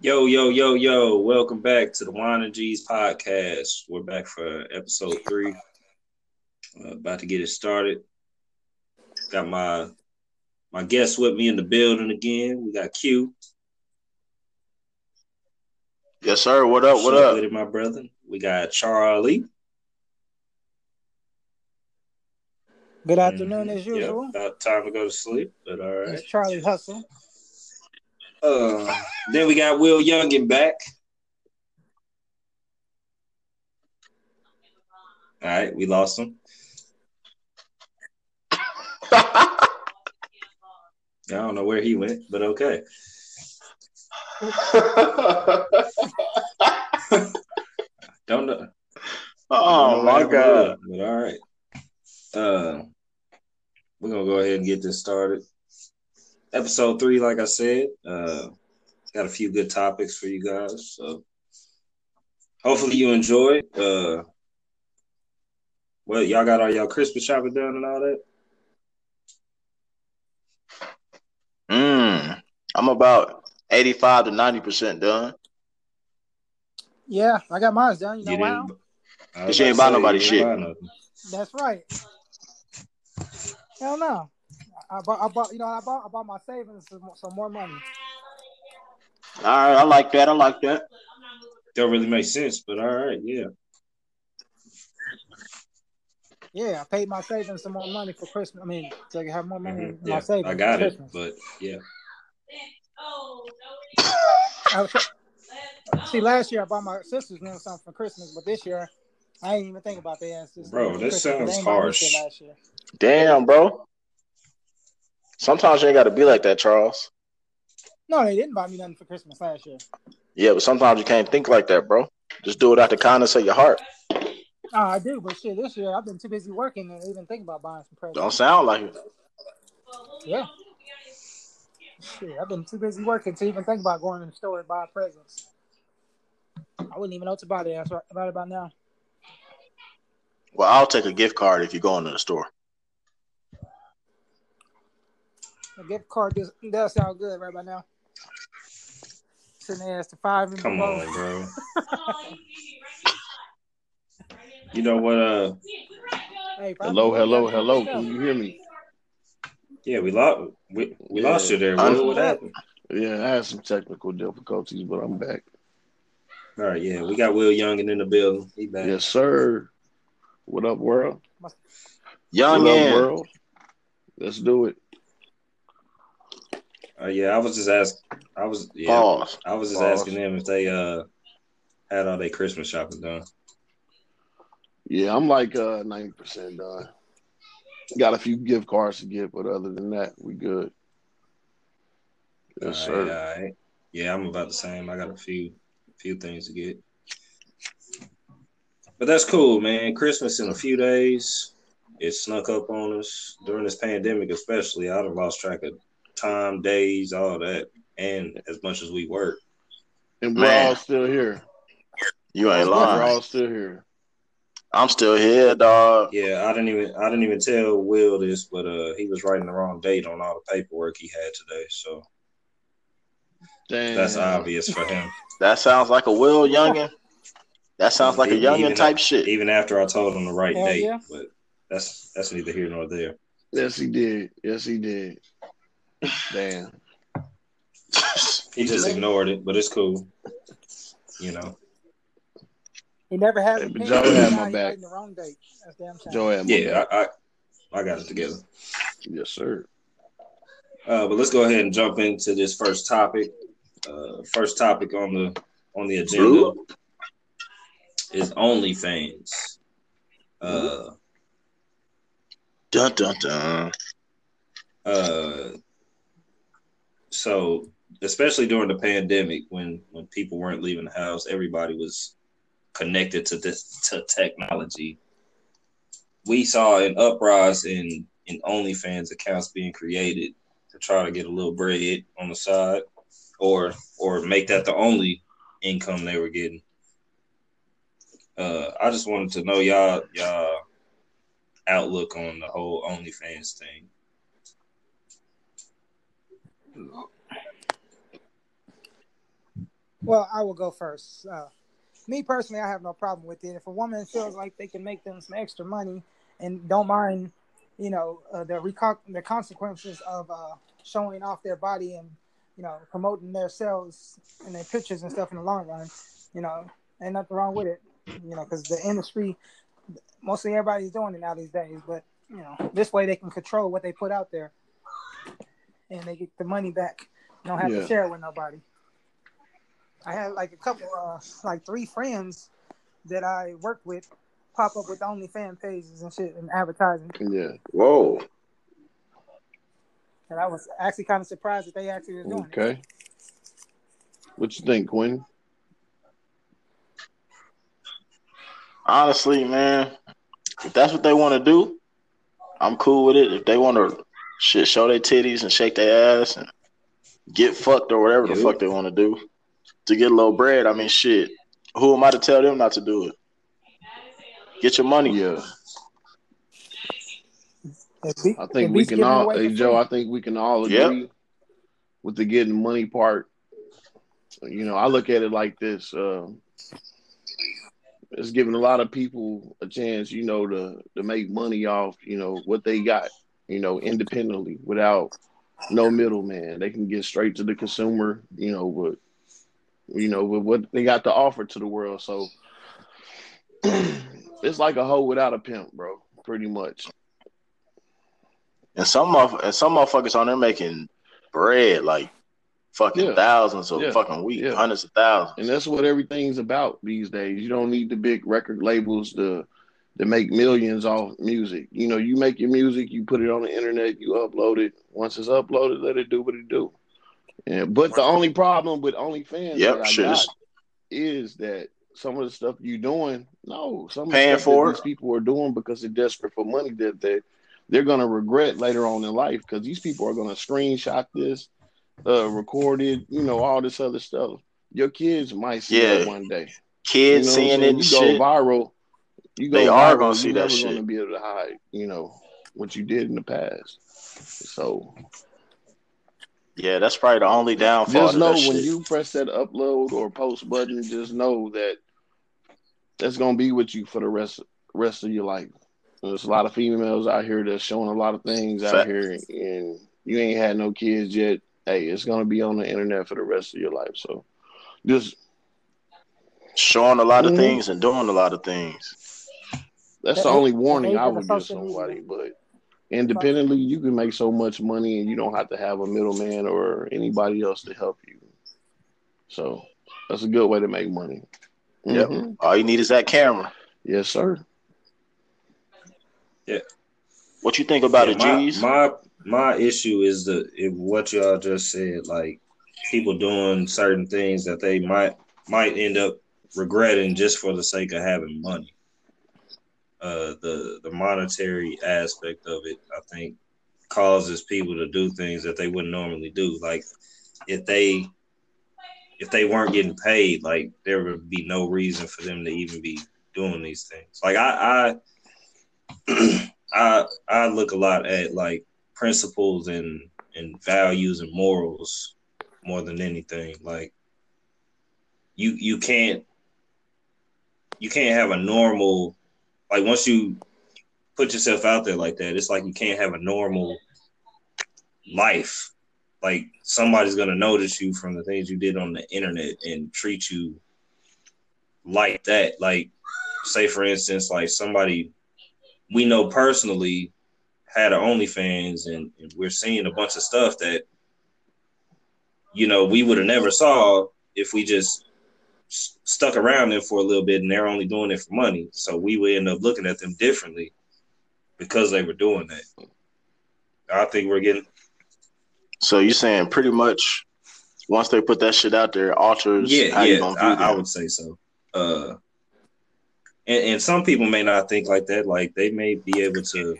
Yo, yo, yo, yo. Welcome back to the Wine and G's podcast. We're back for episode three. Uh, about to get it started. Got my my guests with me in the building again. We got Q. Yes, sir. What up? What up? With it, my brother. We got Charlie. Good afternoon, Mhm. as usual. Yep, about time to go to sleep, but all right. It's Charlie Hustle. Uh, then we got Will Youngin back. All right, we lost him. I don't know where he went, but okay. Don't know. oh don't know my god. went, But all right. Uh, we're gonna go ahead and get this started. Episode three, like I said, uh, got a few good topics for you guys. So hopefully you enjoy. Uh, well, y'all got all y'all Christmas shopping done and all that. Mm, I'm about 85 to 90 percent done. Yeah, I got mine done. You know You how? didn't. I was Cause you ain't about buy nobody shit. buy. That's right. Hell no. I bought, I bought, you know, I bought, I bought my savings some, some more money. All right, I like that. I like that. Don't really make sense, but all right, yeah. Yeah, I paid my savings some more money for Christmas. I mean, so I can have more money Mhm. in my savings. I got for it, Christmas. but yeah. See, last year I bought my sisters you know, something for Christmas, but this year I didn't even think about that. Bro, this Christmas, sounds they ain't buy me harsh. Last year. Damn, bro. Sometimes you ain't got to be like that, Charles. No, they didn't buy me nothing for Christmas last year. Yeah, but sometimes you can't think like that, bro. Just do it out the kindness of your heart. Oh, I do, but shit, this year I've been too busy working to even think about buying some presents. Don't sound like it. Yeah. Shit, I've been too busy working to even think about going to the store and buy presents. I wouldn't even know what to buy there. That's right about now. Well, I'll take a gift card if you go into the store. A gift card does, does sound good right about now. Sitting there as the five and Come below. on, bro. You know what? Uh, Hey, Hello, hello, hello. Can you hear me? yeah, we lost. We, we Yeah. lost you there. I'm- What happened? Yeah, I had some technical difficulties, but I'm back. All right, yeah, we got Will Youngin in the building. He back. Yes, sir. What up, world? Young what up, world? Let's do it. Uh, yeah, I was just asking. I was yeah, Pause. I was just Pause. asking them if they uh had all their Christmas shopping done. Yeah, I'm like uh, 90% done. Got a few gift cards to get, but other than that, we good. Yes, All right, sir. all right. Yeah, I'm about the same. I got a few few things to get. But that's cool, man. Christmas in a few days. It snuck up on us during this pandemic, especially. I'd have lost track of time, days, all that, and as much as we work. And we're Man. all still here. You ain't lying. We're all still here. I'm still here, dog. Yeah, I didn't even I didn't even tell Will this, but uh, he was writing the wrong date on all the paperwork he had today, so Damn. that's obvious for him. That sounds like a Will Youngin. That sounds like a Youngin even- type shit. Even after I told him the right Hell date, yeah. but that's that's neither here nor there. Yes, he did. Yes, he did. Damn. He just ignored it, but it's cool. You know. He never has Hey, a. Joe had my back. the wrong date. That's. Joe had my Yeah, back. I, I I got it together. Yes, sir. Uh, but let's go ahead and jump into this first topic. Uh, first topic on the on the agenda is OnlyFans. Uh, Dun dun dun. uh, so especially during the pandemic, when when people weren't leaving the house, everybody was connected to this to technology. We saw an uprise in in OnlyFans accounts being created to try to get a little bread on the side, or or make that the only income they were getting. Uh, I just wanted to know y'all y'all outlook on the whole OnlyFans thing. Well, I will go first. Uh, me personally, I have no problem with it. If a woman feels like they can make them some extra money and don't mind, you know, uh, the reco- the consequences of uh, showing off their body and you know promoting their sales and their pictures and stuff in the long run, you know, ain't nothing wrong with it. You know, because the industry, mostly everybody's doing it now these days. But you know, this way they can control what they put out there, and they get the money back. Don't have Yeah. to share it with nobody. I had like a couple, uh, like three friends that I work with pop up with OnlyFans pages and shit and advertising. Yeah. Whoa. And I was actually kind of surprised that they actually was doing it. Okay. What you think, Quinn? Honestly, man, if that's what they want to do, I'm cool with it. If they want to shit show their titties and shake their ass and get fucked or whatever the fuck they want to do to get a little bread, I mean, shit. Who am I to tell them not to do it? Get your money. Yeah. I think we can all, hey Joe. I think we can all Yep. agree with the getting money part. You know, I look at it like this: um, it's giving a lot of people a chance, you know, to to make money off, you know, what they got, you know, independently without no middleman. They can get straight to the consumer, you know, with you know with what they got to offer to the world. So it's like a hoe without a pimp, bro. Pretty much. And some of and some motherfuckers on there making bread like fucking Yeah. thousands of Yeah. fucking week, Yeah. hundreds of thousands. And that's what everything's about these days. You don't need the big record labels to to make millions off music. You know, you make your music, you put it on the internet, you upload it. Once it's uploaded, let it do what it do. And but the only problem with OnlyFans Yep, that I got is- that some of the stuff you're doing, no, some of Paying the stuff for these people are doing because they're desperate for money that they they're gonna regret later on in life because these people are gonna screenshot this, uh, record it, you know, all this other stuff. Your kids might see Yeah. that one day. You Kids know seeing it You shit. go viral. You They are gonna see that shit. gonna be able to hide, you know, what you did in the past. So Yeah, that's probably the only downfall just know when shit. you press that upload or post button, just know that that's gonna be with you for the rest rest of your life. There's a lot of females out here that's showing a lot of things out Fact. here, and you ain't had no kids yet. Hey, it's gonna be on the internet for the rest of your life. So just Showing a lot of Mhm. things and doing a lot of things. That's the The only warning the I of would give social media. somebody. But independently, you can make so much money, and you don't have to have a middleman or anybody else to help you. So that's a good way to make money. Yep. Mhm. All you need is that camera. Yes, sir. Yeah. What you think about Yeah, it, my, G's? my my issue is the if what y'all just said, like people doing certain things that they might might end up regretting just for the sake of having money. Uh, the the monetary aspect of it, I think, causes people to do things that they wouldn't normally do. Like if they if they weren't getting paid, like there would be no reason for them to even be doing these things. Like I I I, I look a lot at like principles and and values and morals more than anything. Like you you can't you can't have a normal like once you put yourself out there like that, it's like you can't have a normal life. Like somebody's gonna notice you from the things you did on the internet and treat you like that. Like say for instance, like somebody we know personally had an OnlyFans and, and we're seeing a bunch of stuff that you know we would have never saw if we just stuck around them for a little bit and they're only doing it for money. So we would end up looking at them differently because they were doing that. I think we're getting So you're saying pretty much once they put that shit out there, alters yeah, how you yeah. gonna I. I would say so. Uh, and, and some people may not think like that. Like they may be able to,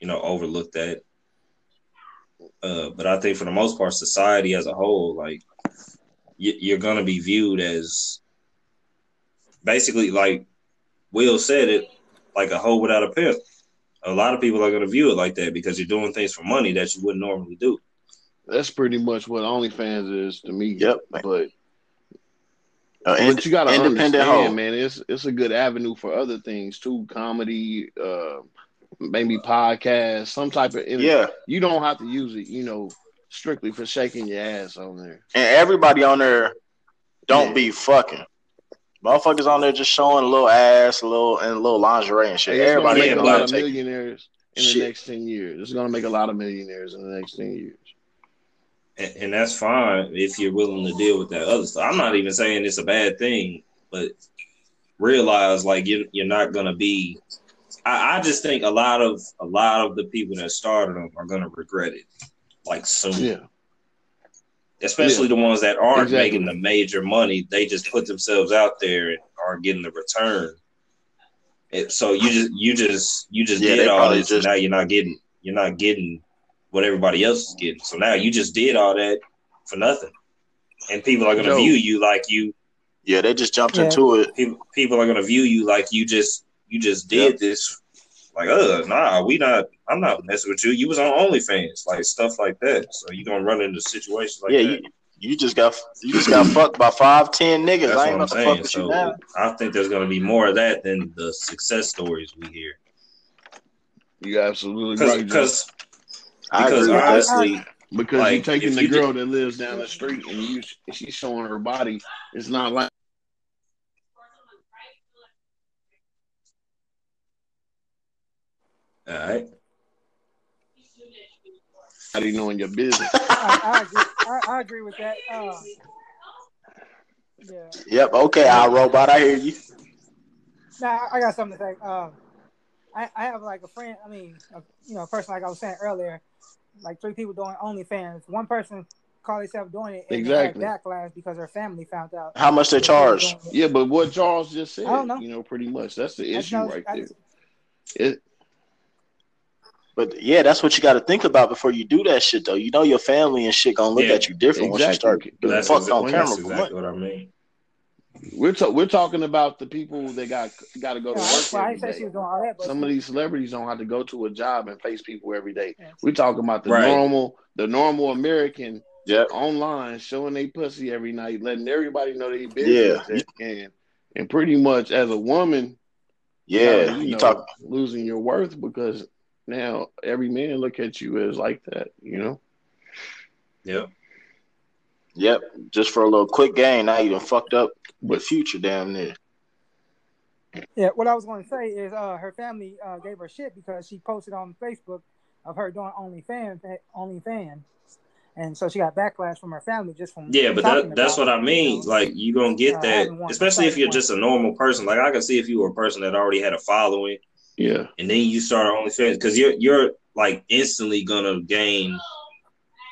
you know, overlook that. Uh, but I think for the most part, society as a whole, like you, you're gonna be viewed as basically like Will said it, like a hoe without a pimp. A lot of people are gonna view it like that because you're doing things for money that you wouldn't normally do. That's pretty much what OnlyFans is to me. Yep. But Uh, but you got to understand, hoe. man. It's it's a good avenue for other things too, comedy, uh, maybe podcast, some type of. Yeah, You don't have to use it, you know, strictly for shaking your ass on there. and everybody on there don't Yeah. be fucking. Motherfuckers on there just showing a little ass, a little and a little lingerie and shit. Hey, everybody make a lot of millionaires in the next ten years. It's gonna make a lot of millionaires in the next ten years. and, and that's fine if you're willing to deal with that other stuff. I'm not even saying it's a bad thing, but realize like you you're not gonna be. I, I just think a lot of a lot of the people that started them are gonna regret it, like soon. Yeah, Especially the ones that aren't Exactly. making the major money. They just put themselves out there and are getting the return. It, so you just you just you just Yeah, did all this, just- and now you're not getting you're not getting what everybody else is getting. So now you just did all that for nothing, and people are going to view you like you. Yeah, they just jumped Yeah. into it. People people are going to view you like you just you just did this. Like, uh, nah, we not. I'm not messing with you. You was on OnlyFans, like stuff like that. So you gonna run into situations like yeah, that. you, you just got you just got fucked by five, ten niggas. That's I ain't what I'm to fuck saying. with you So now. I think there's gonna be more of that than the success stories we hear. you absolutely right. Joe. Because I because agree with that. honestly, Because like, you're taking the you girl that lives down the street and you she's showing her body. It's not like all right. anybody knowing your business. I, I agree. I, I agree with that. Uh, yeah. Yep. Okay, I robot. I hear you. Now I got something to say. Um, I, I have like a friend. I mean, a, you know, a person like I was saying earlier, like three people doing OnlyFans. One person called herself doing it and Exactly. backlash because her family found out. How much they that she was charge? Yeah, but what Charles just said, I don't know. you know, pretty much that's the I just issue right I there. just- It, But yeah, that's what you got to think about before you do that shit, though. You know your family and shit gonna look Yeah, at you different once you start exactly. getting That's, fucked exactly, on camera that's exactly what I mean. we're ta- we're talking about the people that got got to go to work well, I every didn't say day. she was doing all that, but Some of these celebrities don't have to go to a job and face people every day. Yeah. We're talking about the Right. normal, the normal American Yep. online showing they pussy every night, letting everybody know they business Yeah. that can, and pretty much as a woman, Yeah, kinda, you know, talk. losing your worth because now every man look at you as like that, you know. Yep. Yep, just for a little quick gain. Now you done fucked up the But future, damn near. Yeah, what I was going to say is uh, her family uh, gave her shit because she posted on Facebook of her doing OnlyFans, OnlyFans, and so she got backlash from her family just from Yeah, but that, that's what I mean. you know? Like you gonna get Uh, that, especially if you're just a normal person. Like I can see if you were a person that already had a following, yeah, and then you start OnlyFans because you're you're like instantly gonna gain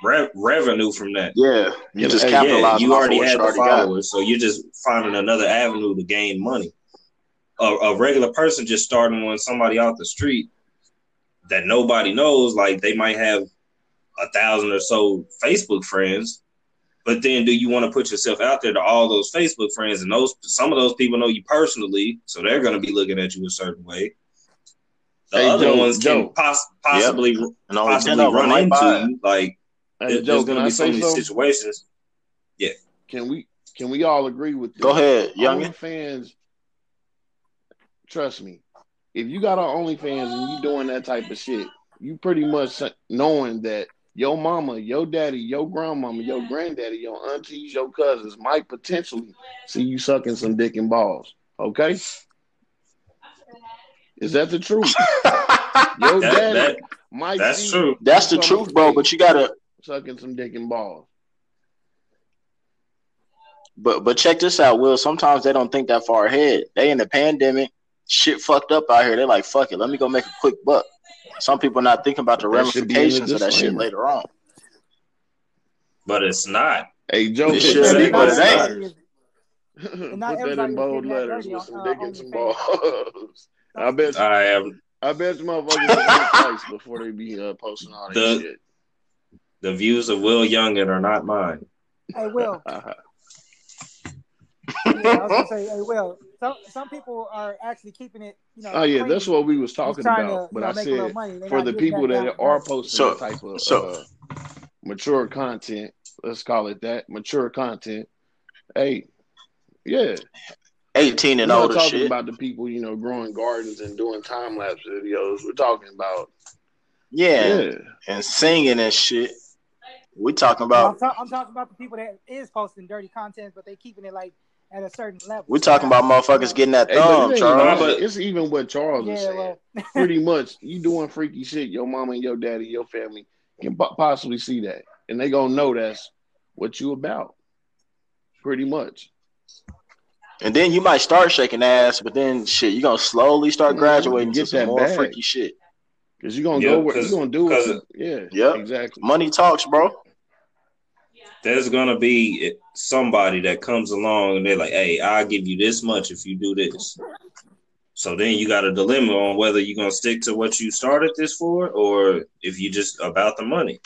re- revenue from that. Yeah, you just hey, Yeah, you already of had the already got. followers, so you're just finding another avenue to gain money. A, a regular person just starting on somebody off the street that nobody knows, like they might have a thousand or so Facebook friends, but then do you want to put yourself out there to all those Facebook friends? And those some of those people know you personally, so they're going to be looking at you a certain way. The Hey, other Joe, ones Joe. can poss- possibly And only possibly 10 of them run might buy into it. Like Hey, there- Joe, there's going to be so many something? situations. Yeah. Can we can we all agree with this? Go ahead, youngin. fans. trust me, if you got on OnlyFans and you doing that type of shit, you pretty much knowing that your mama, your daddy, your grandmama, your granddaddy, your aunties, your cousins might potentially see you sucking some dick and balls. Okay? Is that the truth? Your That, daddy that might that's see true. That's the truth, bro. But you gotta, sucking some dick and balls. but but check this out, Will. Sometimes they don't think that far ahead. They in the pandemic, shit fucked up out here. They're like, fuck it, let me go make a quick buck. Some people not thinking about the That should the ramifications of that shit later on. But it's not. Hey Joe, It put should that be, in but bold it ain't. letters. Put not that in bold letters with some dick and some balls. I bet I am I bet you motherfuckers think twice before they be uh, posting all that The- shit. the views of Will Youngin are not mine. Hey, Will. Uh-huh. Yeah, I was gonna say, hey, Will. Some some people are actually keeping it. You know. oh yeah, clean. that's what we was talking about. to, but you know, I make a little said for the people that that are posting So- that type of so- uh, mature content, let's call it that, mature content. Hey, Yeah, 18 we're and not older talking shit. about the people you know growing gardens and doing time lapse videos. We're talking about yeah, yeah, and singing and shit. We're talking No, I'm, about ta- I'm talking about the people that is posting dirty content, but they keeping it like at a certain level. We're talking about motherfuckers getting that Hey, but thumb, it Charles. that. but- it's even what Charles is Yeah, saying. well, Pretty much, you doing freaky shit. Your mama and your daddy, your family can po- possibly see that, and they gonna know that's what you about. Pretty much. And then you might start shaking ass, but then shit, you gonna slowly start graduating Get to some that more bag. freaky shit. Because you're gonna Yeah, go where you're 'cause- gonna do 'cause it. Yeah, Yep. exactly. Money talks, bro. There's gonna be somebody that comes along and they're like, "Hey, I'll give you this much if you do this." So then you got a dilemma on whether you're gonna stick to what you started this for, or if you just about the money.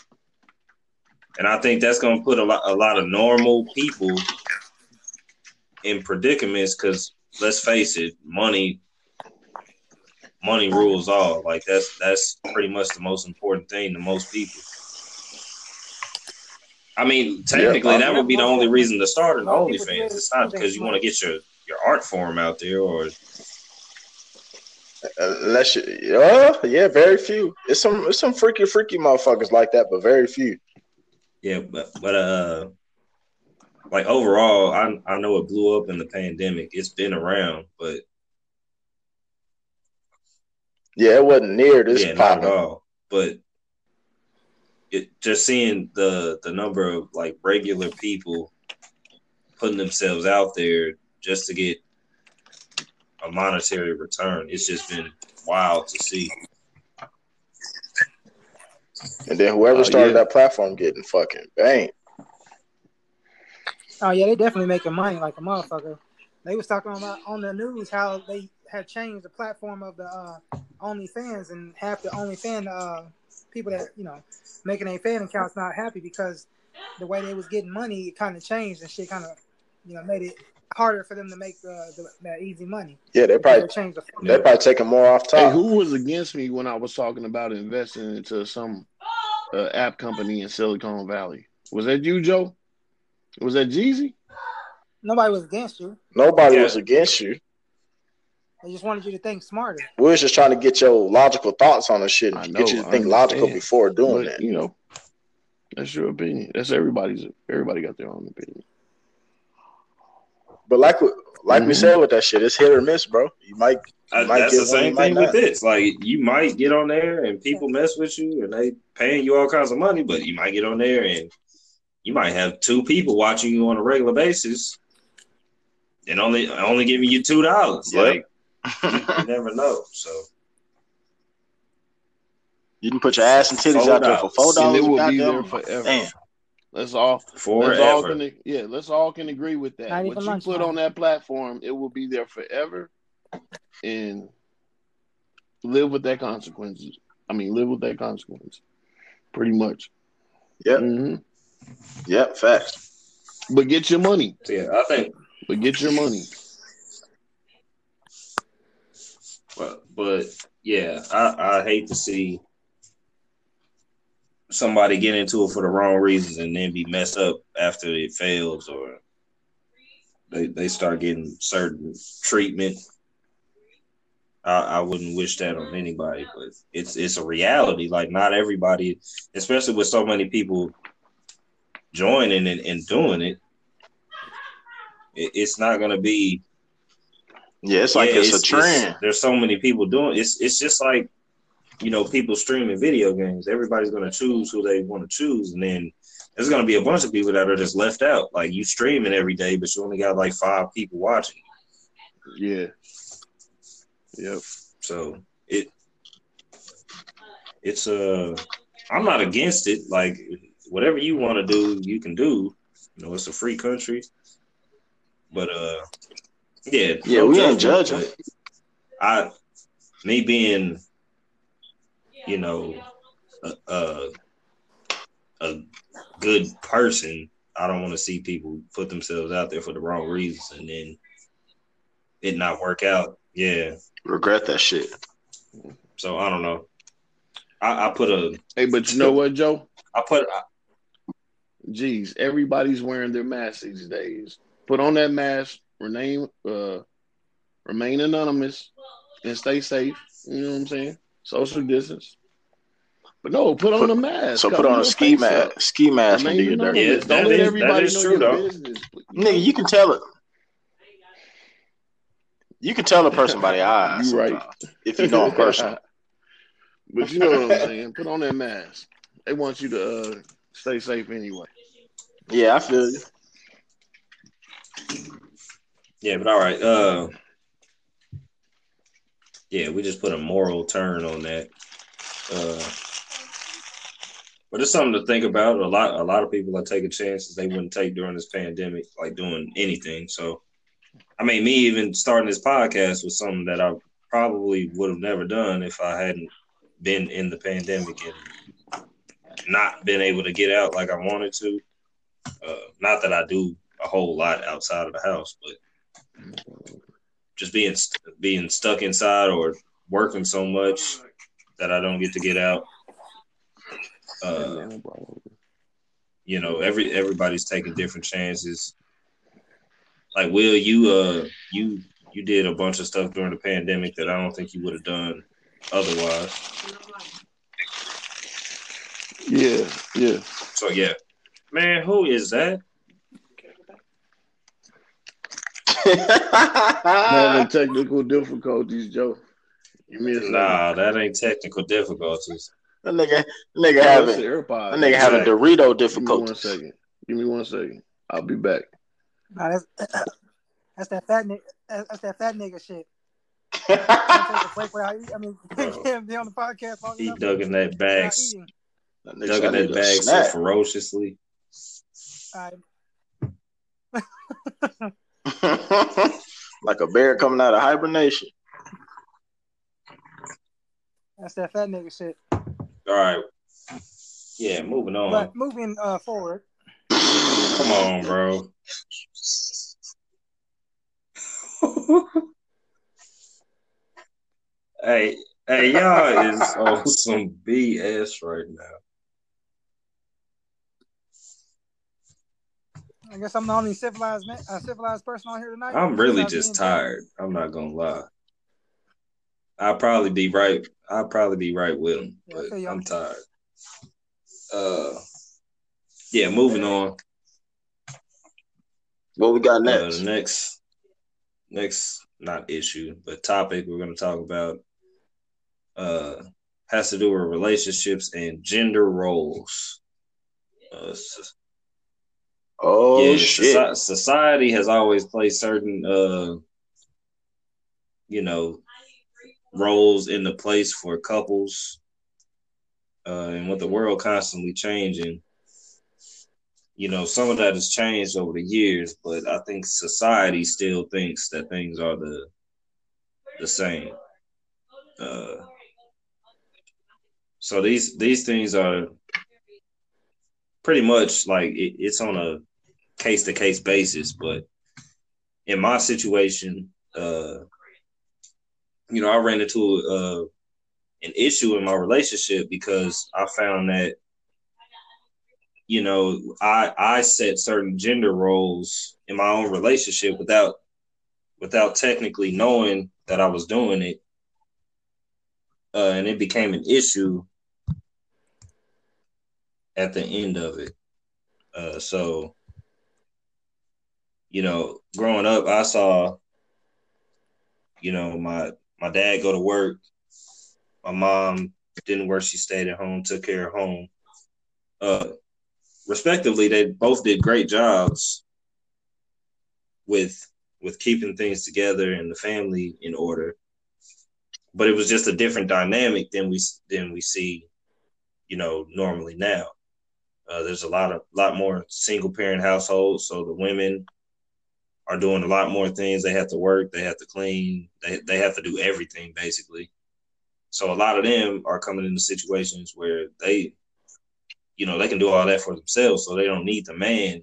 And I think that's gonna put a lot, a lot of normal people in predicaments because let's face it, money, money rules all. Like that's that's pretty much the most important thing to most people. I mean, technically, Yeah, that would be the only reason to start an OnlyFans. It's not because you want to get your your art form out there, or Unless you, yeah, yeah, very few. It's some, it's some freaky, freaky motherfuckers like that, but very few. yeah, but but uh, like overall, I I know it blew up in the pandemic. It's been around, but Yeah, it wasn't near this yeah, not at all. But it just seeing the the number of like regular people putting themselves out there just to get a monetary return. It's just been wild to see. And then whoever Oh, started yeah. that platform getting fucking bang. Oh yeah, they definitely making money like a motherfucker. They was talking about on the news how they had changed the platform of the uh, OnlyFans, and half the OnlyFans uh, people that you know making a fan accounts not happy because the way they was getting money it kind of changed and shit kind of you know made it harder for them to make the, the that easy money. Yeah, they They probably changed the they probably taking more off Hey, top. who was against me when I was talking about investing into some uh, app company in Silicon Valley? Was that you, Joe? Was that Jeezy? Nobody was against you. Nobody Yeah. was against you. I just wanted you to think smarter. We was just trying to get your logical thoughts on the shit, and know, get you to I think logical before doing But that. you know, that's your opinion. That's everybody's. Everybody got their own opinion. But like like we Mhm. said with that shit, it's hit or miss, bro. You might I, might that's get the same you thing with not. this. Like you might get on there and people mess with you and they paying you all kinds of money, but you might get on there and you might have two people watching you on a regular basis and only only giving you two dollars. Yep. Like you never know. So you can put your ass and titties out there for four And it will be there forever. damn. Let's all. Let's all forever. can, yeah, let's all can agree with that. Not What you put money. on that platform, it will be there forever, and live with that consequences. I mean, live with that consequence, pretty much. Yep. hmm Yep, facts. But get your money. Yeah, I think But get your money. but but yeah, I, I hate to see somebody get into it for the wrong reasons and then be messed up after it fails or they they start getting certain treatment. I, I wouldn't wish that on anybody, but it's it's a reality. Like not everybody, especially with so many people joining and, and doing it, it, it's not gonna be Yeah, it's like yeah, it's, a trend. there's so many people doing it's. It's just like you know people streaming video games. Everybody's going to choose who they want to choose, and then there's going to be a bunch of people that are just left out. Like you streaming every day, but you only got like five people watching. Yeah. Yep. So it it's uh I'm not against it. Like whatever you want to do, you can do. You know, it's a free country. But uh yeah, Yeah, no we ain't judgment, judging. I me being you know a, a a good person, I don't want to see people put themselves out there for the wrong reasons and then it not work out. Yeah. Regret that shit. So I don't know. I, I put a Hey, but you know what, Joe? I put Geez, everybody's wearing their mask these days. Put on that mask, remain uh remain anonymous and stay safe. You know what I'm saying? Social distance. But no, put on a mask. So put on a ski mask, up. ski mask, and do your dirty. Yeah, Don't let is- everybody know true, your though. business. Nigga, you can tell it. You can tell a person by their eyes You right. if you know them personally. But you know what I'm saying? Put on that mask. They want you to uh, stay safe anyway. Yeah, I feel you. Yeah, but all right. Uh, yeah, we just put a moral turn on that. Uh, but it's something to think about. A lot, a lot of people are taking chances they wouldn't take during this pandemic, like doing anything. So, I mean, me even starting this podcast was something that I probably would have never done if I hadn't been in the pandemic and not been able to get out like I wanted to. Uh, not that I do a whole lot outside of the house, but just being being stuck inside or working so much that I don't get to get out. Uh, you know, every everybody's taking different chances. Like Will, you uh you you did a bunch of stuff during the pandemic that I don't think you would have done otherwise. Yeah, yeah. So yeah. Man, who is that? Having technical difficulties, Joe. You missed Nah, that ain't technical difficulties. that nigga, nigga that. That's having the AirPod. that nigga having Exactly. Dorito Give me one difficulties. second. Give me one second. I'll be back. Nah, that's, that's that fat nigga. That's that fat nigga shit. Can't take a break without eating. I mean, can't be on the podcast He dug in that bag. That dug in that bag so ferociously. All right. like a bear coming out of hibernation. That's that fat nigga shit. All right. Yeah, moving on. But moving uh, forward, Come on, bro. hey, hey, y'all is on some BS right now. I guess I'm the only civilized man, uh, civilized person on here tonight. I'm really just tired. I'm not gonna lie. I'll probably be right. I'll probably be right with him, I but feel you. I'm tired. Uh, yeah. Moving on. What we got Uh, next? the next, next not issue, but topic we're going to talk about uh, has to do with relationships and gender roles. Uh, s- oh yeah, shit! society has always played certain, uh, you know, roles into place for couples, uh, and with the world constantly changing, you know, some of that has changed over the years, but I think society still thinks that things are the the same. Uh, so these these things are pretty much like it, it's on a case to case basis, but in my situation, uh, you know, I ran into uh, an issue in my relationship because I found that you know, I I set certain gender roles in my own relationship without without technically knowing that I was doing it. Uh, and it became an issue at the end of it. Uh, so, you know, growing up, I saw, you know, my my dad go to work. My mom didn't work; she stayed at home, took care of home. Uh, respectively, they both did great jobs with with keeping things together and the family in order. But it was just a different dynamic than we than we see, you know, normally now. Uh, there's a lot of lot more single parent households, so the women are doing a lot more things. They have to work, they have to clean, they they have to do everything basically. So a lot of them are coming into situations where they you know, they can do all that for themselves, so they don't need the man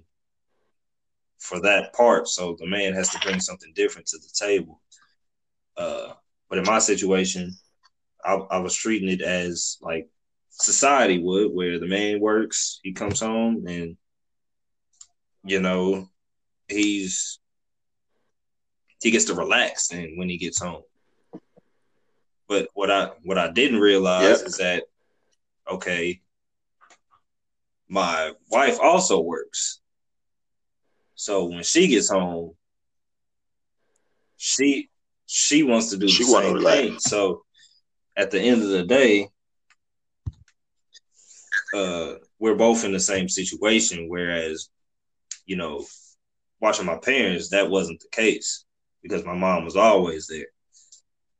for that part. So the man has to bring something different to the table. Uh, but in my situation, I, I was treating it as like society would, where the man works, he comes home, and you know, he's he gets to relax and when he gets home. But what I what I didn't realize Yep. is that okay, my wife also works. So when she gets home, she she wants to do She the same thing. So at the end of the day, uh, we're both in the same situation. Whereas, you know, watching my parents, that wasn't the case because my mom was always there.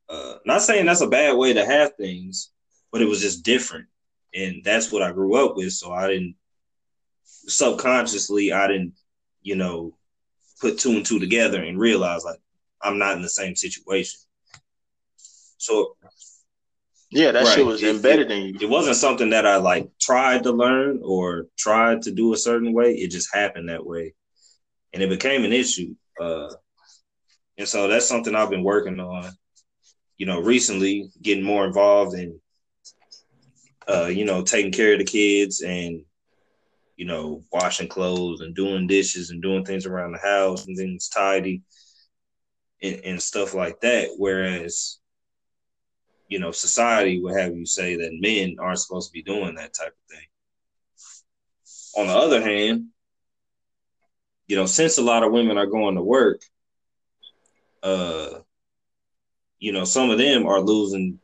Uh, not saying that's a bad way to have things, but it was just different, and that's what I grew up with. So I didn't subconsciously, I didn't, you know, put two and two together and realize like I'm not in the same situation. So Yeah, that Right. shit was It- embedded in you. it wasn't something that I like tried to learn or tried to do a certain way. It just happened that way, and it became an issue. Uh, and so that's something I've been working on. You know, recently getting more involved in, uh, you know, taking care of the kids and, you know, washing clothes and doing dishes and doing things around the house and things tidy, and, and stuff like that. Whereas you know, society would have you say that men aren't supposed to be doing that type of thing. On the other hand, you know, since a lot of women are going to work, uh, you know, some of them are losing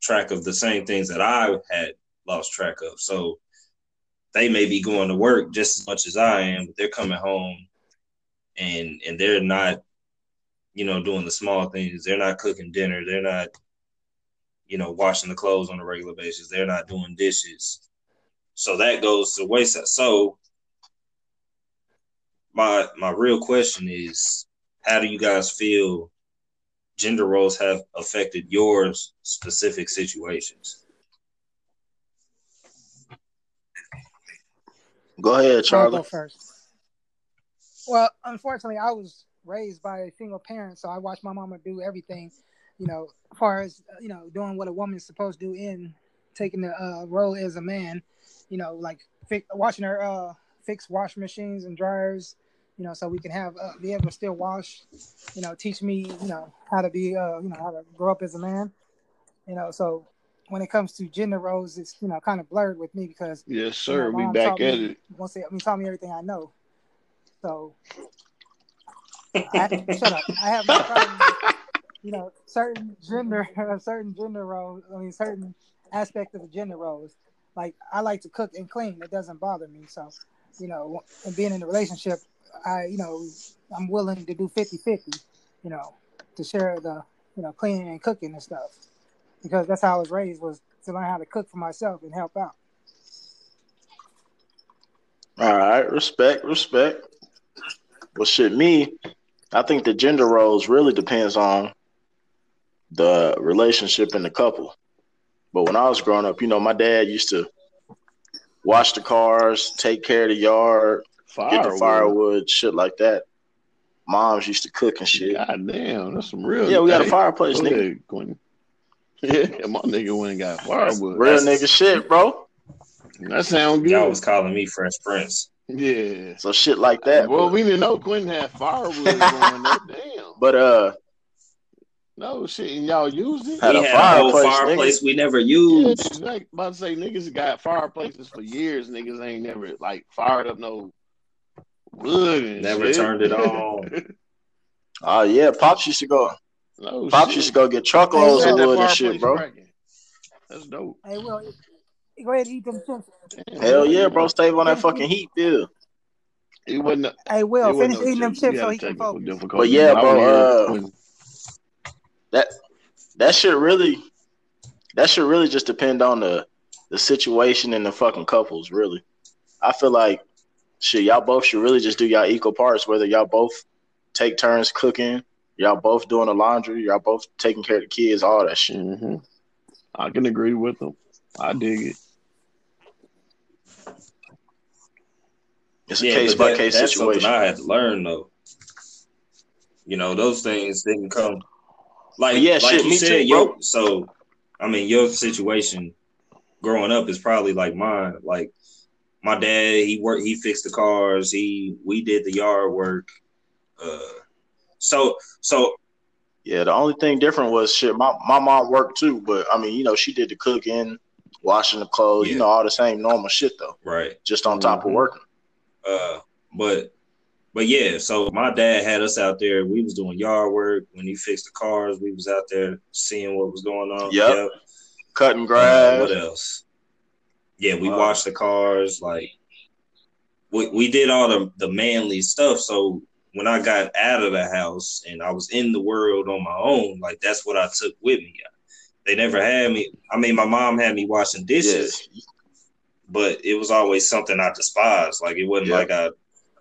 track of the same things that I had lost track of. So they may be going to work just as much as I am, but they're coming home and and they're not, you know, doing the small things. They're not cooking dinner. They're not you know, washing the clothes on a regular basis. They're not doing dishes. So that goes to the wayside. So my my real question is how do you guys feel gender roles have affected your specific situations? Go ahead, I'll Charlie. go first. Well, unfortunately, I was raised by a single parent, so I watched my mama do everything, you know, as far as uh, you know, doing what a woman's supposed to do in taking the uh, role as a man, you know, like fi- watching her uh, fix wash machines and dryers, you know, so we can have uh, be able to still wash, you know, teach me, you know, how to be, uh, you know, how to grow up as a man, you know, so. When it comes to gender roles, it's you know kind of blurred with me because Yes, you know, sir. we back taught at me, it. Once they, I mean, taught me everything I know. So, I, shut up. I have no problem with, you know, certain gender, certain gender roles. I mean, certain aspect of the gender roles. Like, I like to cook and clean. It doesn't bother me. So, you know, being in a relationship, I, you know, I'm willing to do 50 50, you know, to share the, you know, cleaning and cooking and stuff. Because that's how I was raised was to learn how to cook for myself and help out. All right, respect, respect. Well, shit, me, I think the gender roles really depends on the relationship in the couple. But when I was growing up, you know, my dad used to wash the cars, take care of the yard, get the Firewood. firewood, shit like that. Moms used to cook and shit. God damn, that's some real. Yeah, we got a fireplace, go nigga. ahead, Quentin. Yeah, my nigga went and got firewood. Real That's- nigga shit, bro. That sound good. Y'all was calling me Fresh Prince. Yeah. So shit like that. well, but, we didn't know Quentin had firewood going up. Damn. but uh, No shit, and y'all used it. Had we a had a fireplace, fireplace we never Yeah, used. like about to say, niggas got fireplaces for years. Niggas ain't never like fired up no wood and Never shit. turned it on. oh yeah, pops used to go. no Pops shit. used to go get truckloads Hey, of Set that wood and shit, bro. cracking. That's dope. Hey, Will, go ahead and eat them chips. Hell yeah, bro. Stay on that fucking heat bill. It wasn't. A, Hey, Will, finish eating them chips. chips so he can technical focus. But yeah, bro, uh, when- That that shit really, that should really just depend on the the situation and the fucking couples. Really, I feel like shit. Y'all both should really just do y'all equal parts. Whether y'all both take turns cooking, y'all both doing the laundry, y'all both taking care of the kids, all that shit. Mhm. I can agree with them. I dig it. It's a Yeah, case by that, case that's situation. something I had to learn though. You know, those things didn't come like Yeah, like shit, you me said, too, yo. bro. So, I mean, your situation growing up is probably like mine. Like my dad, he worked, he fixed the cars, he we did the yard work. Uh, so so Yeah, the only thing different was shit. My my mom worked too, but I mean, you know, she did the cooking, washing the clothes, Yeah. you know, all the same normal shit though. Right. Just on top of Mhm. working. Uh, but but yeah, so my dad had us out there. We was doing yard work when he fixed the cars. We was out there seeing what was going on. Yep. Cutting Uh, grass. what else? Yeah, we Wow. washed the cars. Like we we did all the the manly stuff. So when I got out of the house and I was in the world on my own, like that's what I took with me. They never had me. I mean, my mom had me washing dishes, yeah. but it was always something I despised. Like it wasn't Yeah. like I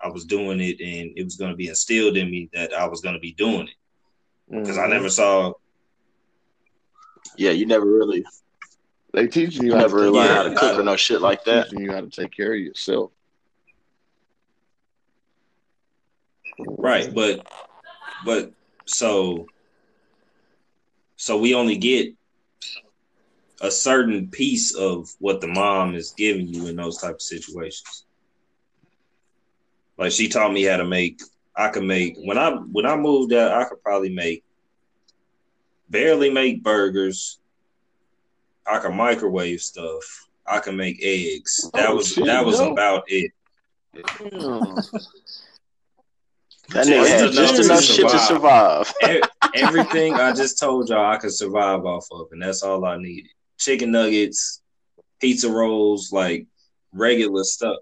I was doing it and it was going to be instilled in me that I was going to be doing it because I Mhm. never saw. Yeah, you never really They teaching you you never to really learn Yeah, how to cook or no shit like that. Teaching you how to take care of yourself. Right, but but so so we only get a certain piece of what the mom is giving you in those type of situations. Like she taught me how to make I could make when I when I moved out, I could probably make barely make burgers. I could microwave stuff. I could make eggs. That Oh, was shit, that was yo. about it. Damn. That Just nigga had enough just to enough shit to survive. Everything I just told y'all I could survive off of, and that's all I needed. Chicken nuggets, pizza rolls, like regular stuff.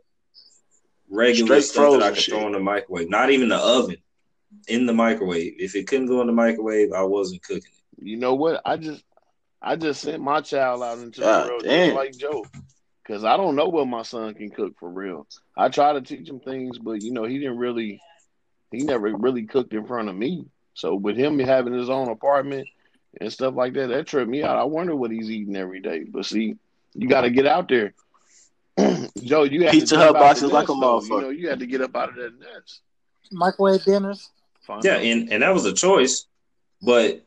Regular Straight stuff that I could shit. throw in the microwave. Not even the oven. In the microwave. If it couldn't go in the microwave, I wasn't cooking it. You know what? I just I just sent my child out into God the world just like Joe. Cause I don't know what my son can cook for real. I try to teach him things, but you know, he didn't really he never really cooked in front of me. So with him having his own apartment and stuff like that, that tripped me out. I wonder what he's eating every day. But see, you gotta get out there. Joe, you had Pizza Hut boxes the like a nest, motherfucker. You know, you had to get up out of that nest. Microwave dinners. Find Yeah, and, and that was a choice. But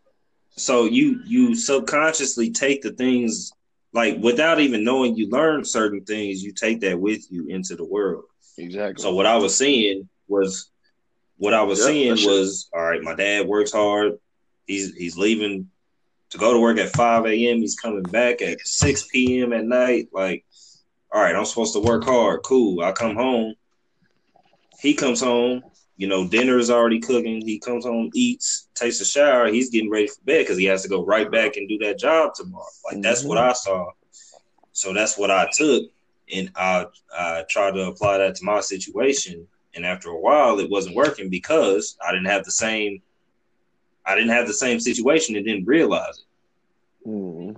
so you you subconsciously take the things like without even knowing you learn certain things, you take that with you into the world. exactly. So what I was seeing was what I was Yep, seeing that's was all right, my dad works hard. He's he's leaving to go to work at 5 a.m. He's coming back at 6 p.m. at night. Like, all right, I'm supposed to work hard. Cool. I come home. He comes home, you know, dinner is already cooking. He comes home, eats, takes a shower. He's getting ready for bed because he has to go right back and do that job tomorrow. Like that's Mhm. what I saw. So that's what I took, and I I tried to apply that to my situation. And after a while, it wasn't working because I didn't have the same. I didn't have the same situation and didn't realize it. Mhm.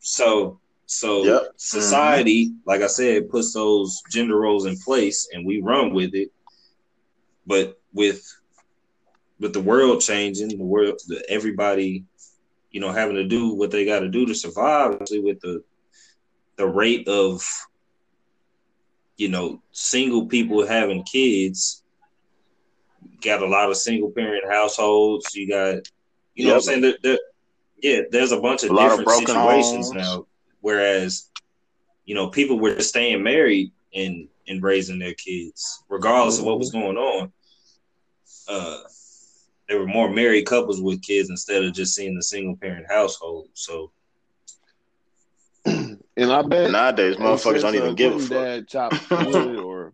So so Yep. society, mm-hmm. like I said, puts those gender roles in place and we run with it. But with with the world changing, the world the, everybody, you know, having to do what they gotta do to survive, especially with the the rate of you know, single people having kids, got a lot of single parent households. You got, you know, what I'm Yep. saying that, that yeah, there's a bunch of A lot of different broken situations homes. now. Whereas, you know, people were just staying married and and raising their kids, regardless of what was going on. Uh, there were more married couples with kids instead of just seeing the single parent household. So And I bet Nowadays, motherfuckers don't uh, even give a Quentin fuck. Dad chopped wood, or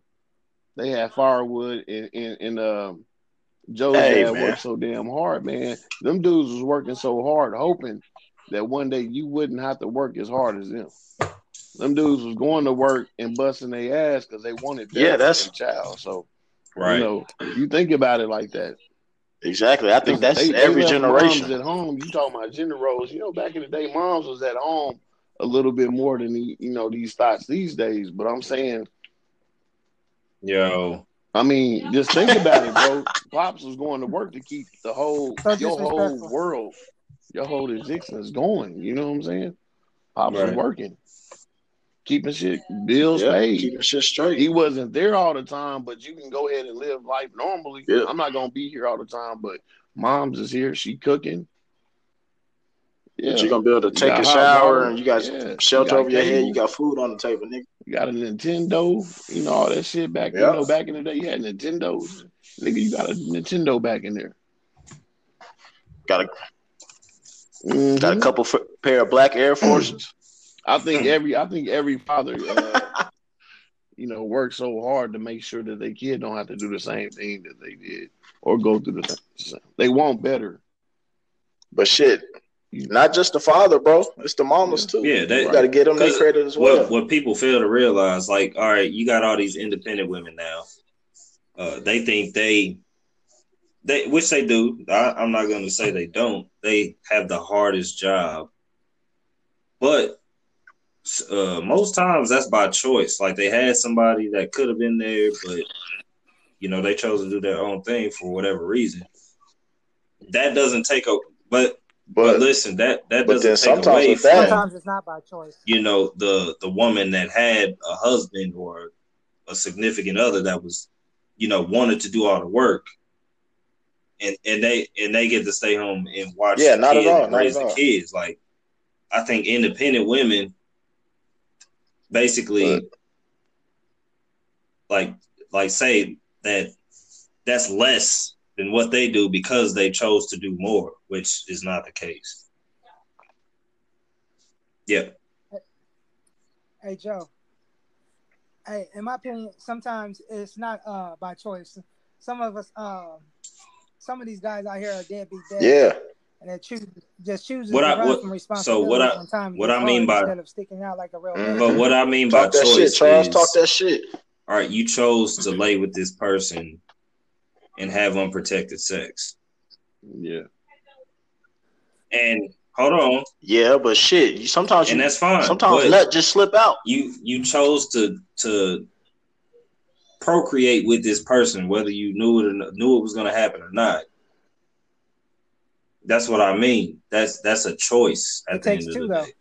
they had firewood, and and, and um, Joe's Hey, dad man. worked so damn hard, man. Them dudes was working so hard, hoping that one day you wouldn't have to work as hard as them. Them dudes was going to work and busting their ass because they wanted better Yeah, that's- their child. So right, you know, you think about it like that. Exactly. I think that's They- they every left generation. Moms at home. You talking about gender roles? You know, back in the day, moms was at home a little bit more than the, you know these thoughts these days. But I'm saying, yo, I mean, just think about it, bro. Pops was going to work to keep the whole So your whole world, your whole existence is going. You know what I'm saying? Pops was working, keeping shit bills Yeah, paid. keeping shit straight. He wasn't there all the time, but you can go ahead and live life normally. Yeah. I'm not gonna be here all the time, but mom's is here. She cooking. Yeah, you're gonna be able to take a shower and you got Yeah. shelter You got over your head. You got food on the table, nigga. you got a Nintendo. You know all that shit back. Yeah. You know back in the day, you had Nintendos. Nigga, you got a Nintendo back in there. got a Mhm. got a couple f- pair of black Air Forces. I think every I think every father, uh, you know, works so hard to make sure that their kid don't have to do the same thing that they did or go through the same. They want better. but shit, not just the father, bro. It's the mamas too. Yeah, they got to get them their 'cause credit as well. what what people fail to realize, like, all right, you got all these independent women now. Uh, they think they, they which they do. I, I'm not going to say they don't. They have the hardest job, but uh, most times that's by choice. Like they had somebody that could have been there, but you know they chose to do their own thing for whatever reason. That doesn't take a but. But, but listen, that that doesn't take sometimes away from Sometimes it's not by choice. you know the the woman that had a husband or a significant other that was you know wanted to do all the work and and they and they get to stay home and watch Yeah, the not at kids all, and not raise at the all. kids like i think independent women basically like like say that that's less than what they do because they chose to do more which is not the case yeah Hey Joe. Hey, in my opinion, sometimes it's not uh by choice. Some of us, um, some of these guys out here are deadbeat dads, yeah, and they choose just chooses What to I- run what- from so what I- when time what I mean by- instead of sticking out like a real Mhm. but what i mean by that choice shit, Charles. is, Talk that shit. all right, you chose to lay with this person and have unprotected sex. Yeah. And hold on, Yeah, but shit, you sometimes you and that's fine. sometimes but nut just slip out. you you chose to to procreate with this person, whether you knew it or not, knew it was going to happen or not. That's what I mean. That's that's a choice at It the takes end two, of the though. day.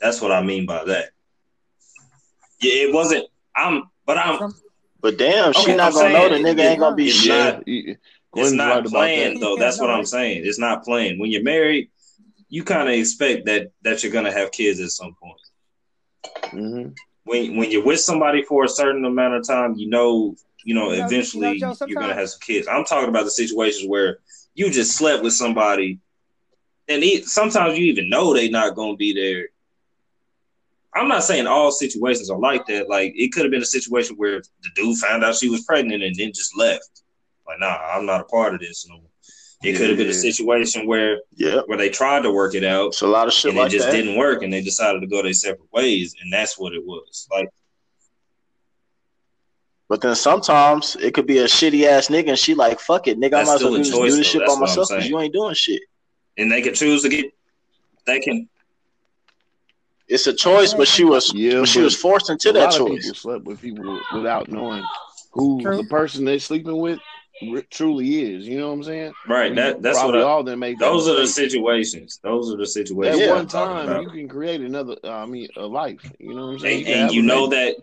That's what I mean by that. Yeah, it wasn't. I'm, but I'm. But damn, she Okay, not I'm gonna know the saying nigga ain't gonna be it's shit. not- you- It's not right about planned that. though. That's what I'm saying. It's not planned. When you're married, you kind of expect that that you're gonna have kids at some point. hmm When when you're with somebody for a certain amount of time, you know, you know, You eventually you know, Joe, you're gonna have some kids. I'm talking about the situations where you just slept with somebody, and sometimes you even know they're not gonna be there. I'm not saying all situations are like that. Like it could have been a situation where the dude found out she was pregnant and then just left. Like, nah, I'm not a part of this. No. It could have been a situation where Yeah, where they tried to work it out it's a lot of shit and like it just that. didn't work and they decided to go their separate ways and that's what it was. Like But then sometimes it could be a shitty ass nigga, and she like, fuck it, nigga, I That's might as still well do, this- choice, do this though. shit That's by what myself because you ain't doing shit. and they can choose to get they can It's a choice, but she was Yeah, but she was forced into a that lot of choice. people slept with people without knowing who True. the person they're sleeping with re- truly is. You know what I'm saying? right. That that's what I, all them make. those are the situations. Those are the At situations. Yeah. One time, you can create another. Uh, I mean, a life. You know what I'm saying? and, can and you know that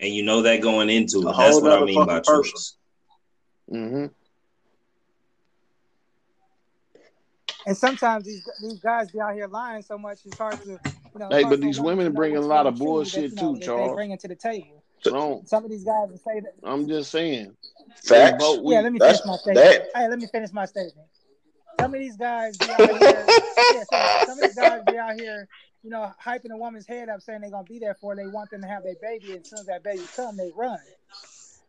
and you know that going into it. That's what I mean by fucking person. choice. Mhm. And sometimes these these guys be out here lying so much it's hard to you know. Hey, but for these women women to know bring a lot of bullshit that, you know, too, Charles. They bring it to the table. So Some of these guys will say that. I'm just saying. Facts. They vote- we- Yeah, let me finish my statement. that- Hey, let me finish my statement. Some of these guys be out here. yeah, so some of these guys be out here, you know, hyping a woman's head up, saying they're gonna be there for. her. They want them to have their baby, and as soon as that baby come, they run.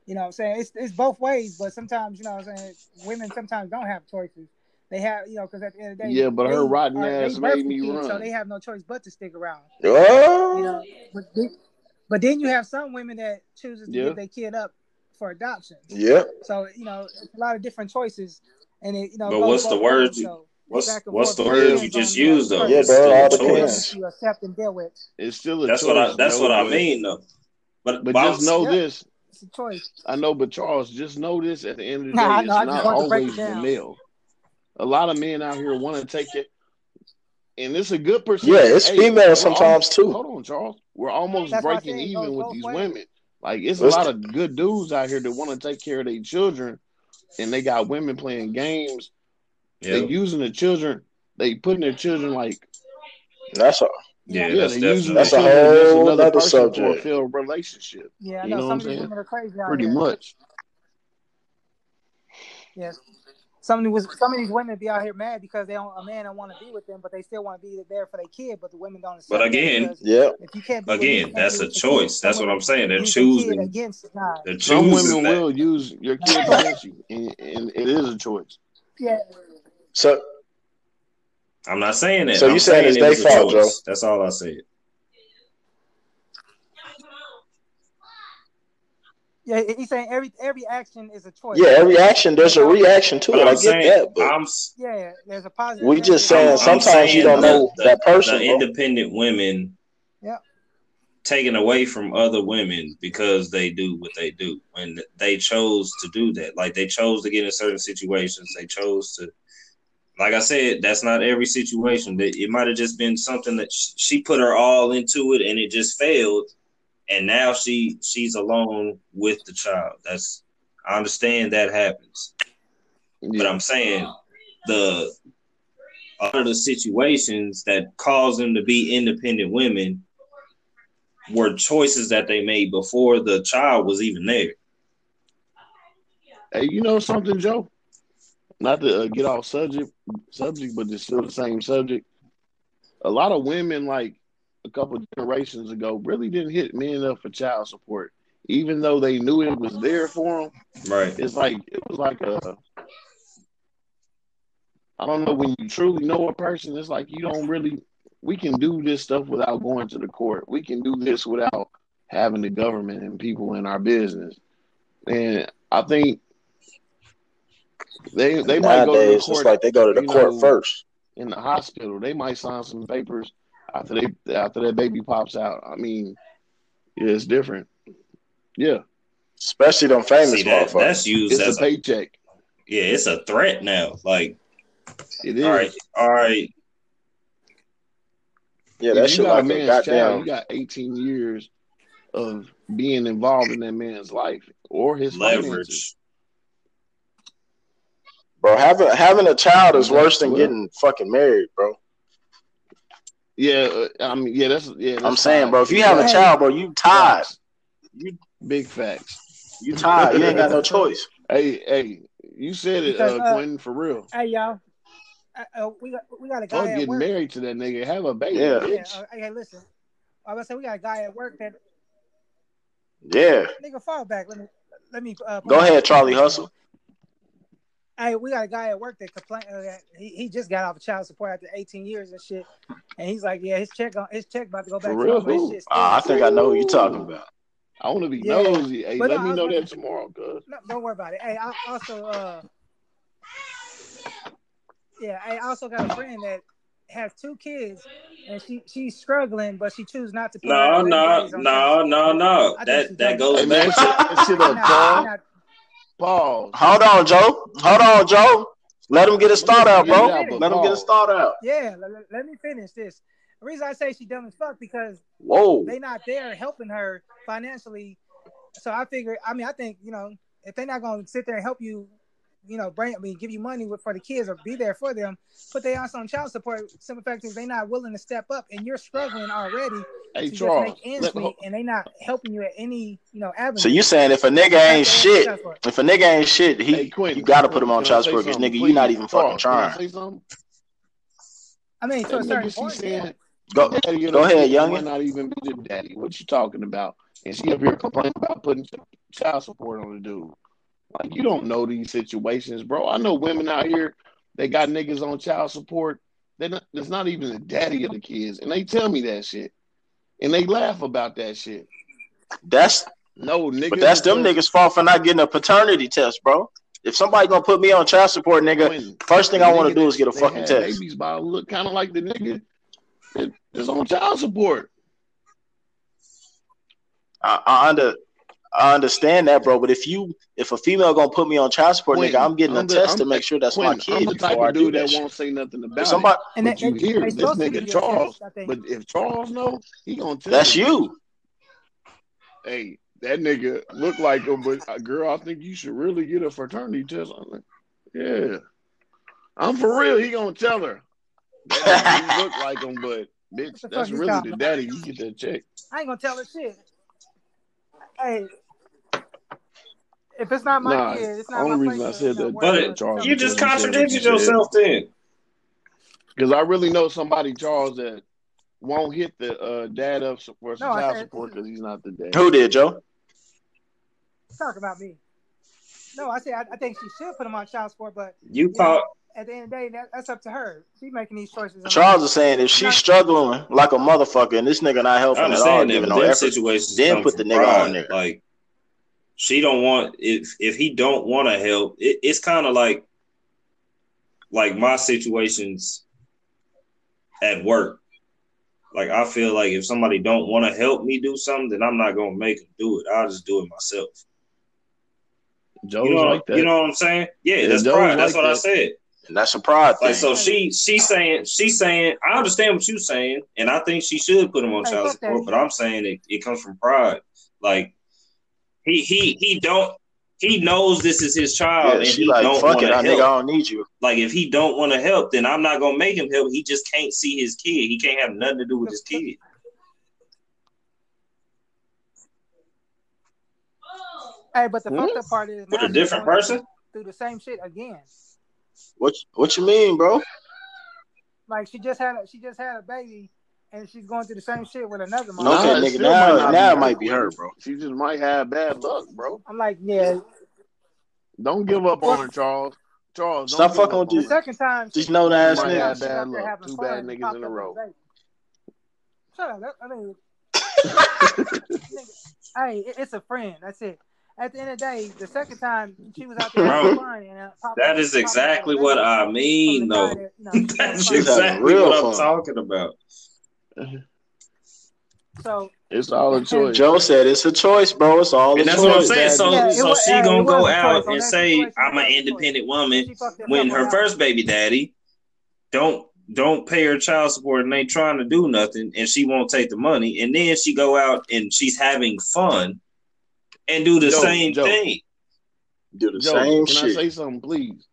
You know, what I'm saying it's it's both ways, but sometimes, you know, what I'm saying women sometimes don't have choices. They have, you know, because at the end of the day, Yeah, but her they rotten are- ass made the me kid, so they have no choice but to stick around. Oh, You know, but then, but then you have some women that chooses to Yeah. give their kid up for adoption. yeah. So you know, it's a lot of different choices, and it you know. But what's the both word you- so what's- what's the It word you just on, you know, used, though? the Yeah, It's still all a depends. choice. You accept and deal with. It's still a That's choice. what I that's you what know, I mean though. But, But but just know Yeah. this. It's a choice. I know, but Charles, just know this. At the end of the day, Nah, it's know, not wanted to break always the male. A lot of men out here want to take it, and it's a good person. Yeah, it's Hey, females sometimes almost- too. Hold on, Charles. We're almost That's breaking say it goes even with these ways. women. Like it's a Let's- lot of good dudes out here that want to take care of their children, and they got women playing games. They using the children. They putting their children like That's all. yeah, yeah, that's they definitely That's a children whole another nother person for a subject. relationship. Yeah, I You know, know what some I'm of these saying? women are crazy out Pretty here. much. Yes. Some of these some of these women be out here mad because they don't a man don't want to be with them, but they still want to be there for their kid, but the women don't. accept But again- Yeah. if you can't be with you Again, can't that's a choice. That's what I'm saying. They're use the kid choosing. against nah. They're Some women that. will use your kid against you, and, and it is a choice. Yeah, So I'm not saying that. So you I'm saying it's their a fault, choice. That's all I said. Yeah. He's saying every every action is a choice. yeah, every action there's a reaction to But it. I I'm get saying, that, but I'm Yeah, there's a positive. we and just saying I'm sometimes you saying don't know the- that person. the independent women Yeah. taken away from other women because they do what they do and they chose to do that like they chose to get in certain situations they chose to like i said that's not every situation that it might have just been something that she put her all into it and it just failed and now she she's alone with the child that's i understand that happens but I'm saying the other the situations that caused them to be independent women were choices that they made before the child was even there. Hey, you know something, Joe? Not to uh, get off subject, subject, but it's still the same subject. A lot of women, like a couple generations ago, really didn't hit men up for child support, even though they knew it was there for them. Right. It's like it was like a. I don't know when you truly know a person. It's like you don't really. We can do this stuff without going to the court. We can do this without having the government and people in our business. And I think they they might go to the court it's like they go to the court know, first. in the hospital. They might sign some papers after they after that baby pops out. I mean, yeah, it's different. Yeah, Especially them famous See that motherfuckers. that's used it's as a a, paycheck. yeah, it's a threat now. Like, It is. all right, all right, yeah, If that you shit got a like a man's child, goddamn. you got 18 years of being involved in that man's life or his finances. leverage. Bro, having having a child is worse than getting fucking married, bro. Yeah, uh, I mean, yeah, that's yeah. That's I'm saying, fine. bro, if you have a child, bro, you tied. Facts. Big facts. You tied. You ain't got no choice. Hey, hey, you said it, Because, uh, uh, Quentin, for real. Hey y'all, uh, uh, we got we got a guy Fuck at getting married to that nigga. Have a baby, Yeah. Yeah, bitch. uh, hey, listen. I was gonna say we got a guy at work that Yeah. nigga fall back. Let me let me uh, Go ahead, Charlie Hustle. Hey, we got a guy at work that complained uh, that he, he just got off of child support after 18 years and shit, and he's like, yeah, his check on his check about to go back For to real? him, but Who? Uh, I think I know who you're talking about. I want to be Yeah. nosy. Hey, But let no, me I was know that tomorrow, cuz. No, don't worry about it. Hey, I also uh yeah, I also got a friend that has two kids and she she's struggling, but she chooses not to put her No, no, no, no, no. That that goes Hey, back. shut that shit up, Nah, Paul. not- Pause. Hold on, Joe. Hold on, Joe. Let him get a start out, bro. Let him get a start out. yeah, let, let- let me finish this. The reason I say she dumb as fuck because Whoa. they not there helping her financially. So I figure, I mean, I think you know, if they're not gonna sit there and help you, you know, bring, I mean, give you money for the kids or be there for them, put they also on child support. Simple fact is they not willing to step up, and you're struggling already Hey, to just make ends let- meet, and they not helping you at any, you know, avenue. So you saying if a nigga ain't shit, if a nigga ain't shit, he Hey, Quentin, you gotta put him on child support because nigga, you not even fucking Charles, can I trying. say? I mean, to a certain nigga, she point, yeah. saying, Go daddy go ahead, kid youngin'. Not even be the daddy. What you talking about? And she up here complaining about putting child support on the dude. Like you don't know these situations, bro. I know women out here. They got niggas on child support. They're not, it's not even the daddy of the kids, and they tell me that shit, and they laugh about that shit. That's No, nigga. but that's them niggas' fault for not getting a paternity test, bro. If somebody gonna put me on child support, nigga, When first thing I want to do is get a fucking test. Babies by look kind of like the nigga that is on child support. I, I under I understand that, bro. But if you if a female gonna put me on child support, Quentin, nigga, I'm getting a I'm the- test I'm to make sure that's Quentin, my kid I'm the type before I of do dude that, that shit. won't say nothing If about somebody And But they, you hear they this nigga give you a Charles, test, I think. it. But if Charles know, he gonna tell that's you. you. Hey, that nigga look like him, but uh, girl, I think you should really get a fraternity test. I'm like, yeah, I'm for real. He gonna tell her. That he look like him, but bitch, that's really the daddy. You get that check. I ain't gonna tell her shit. Hey, if it's not my Nah, kid, it's not only my reason place I said that, But Charles, you just because you said what you contradicted said. yourself then. Because I really know somebody, Charles, that won't hit the uh, dad up for some No, child said support because he's not the dad. Who did, Joe? talk about me. No, I say I, I think she should put him on child support, but You you know, at the end of the day, that, that's up to her. She's making these choices. Charles is saying if she's struggling like a motherfucker and this nigga not helping at all, understand that, giving but no effort, then put the nigga pride. on there. Like she don't want if if he don't want to help. It, it's kind of like like my situations at work. Like I feel like if somebody don't want to help me do something, then I'm not gonna make them do it. I'll just do it myself. Joe's You know, like that. you know what I'm saying? Yeah, Yeah, that's Joe's pride. That's like what I said. And that's a pride thing. Like so, she she's saying she's saying I understand what you're saying, and I think she should put him on child support. But. I'm saying it, it comes from pride. Like he he he don't he knows this is his child, yeah, and she he like, don't fuck want it, to I nigga, I don't need you. Like if he don't want to help, then I'm not gonna make him help. He just can't see his kid. He can't have nothing to do with his kid. Hey, but the Hmm? fucked up part is With a different person. through the same shit again. What what you mean, bro? Like she just had a, she just had a baby, and she's going through the same shit with another mom. Okay, it nigga, still now- might now it be might be her, bro. She just might have bad luck, bro. I'm like, yeah. Don't give up on her, Charles. Charles, Stop fucking with The these- her. second time, These she- known ass the second niggas. Bad luck. Two bad niggas in a row. Shut up. that- I mean, nigga, hey, it- it's a friend. That's it. At the end of the day, the second time she was out there having Bro, fun and uh, popped That up- is popped up with a exactly what I mean, though. that, you know, she was having That's fun with. having exactly what I'm talking about. So It's all a choice. Joe said it's a choice, bro. It's all a And that's what I'm choice. saying. So, Yeah, so was- she gonna go out and say, situation, "I'm an a choice. independent woman." she fucked herself When her that first baby daddy don't don't pay her child support and they trying to do nothing, and she won't take the money, and then she go out and she's having fun and do the Joe, same Joe. thing. Do the Joe, same can shit. I say something, please?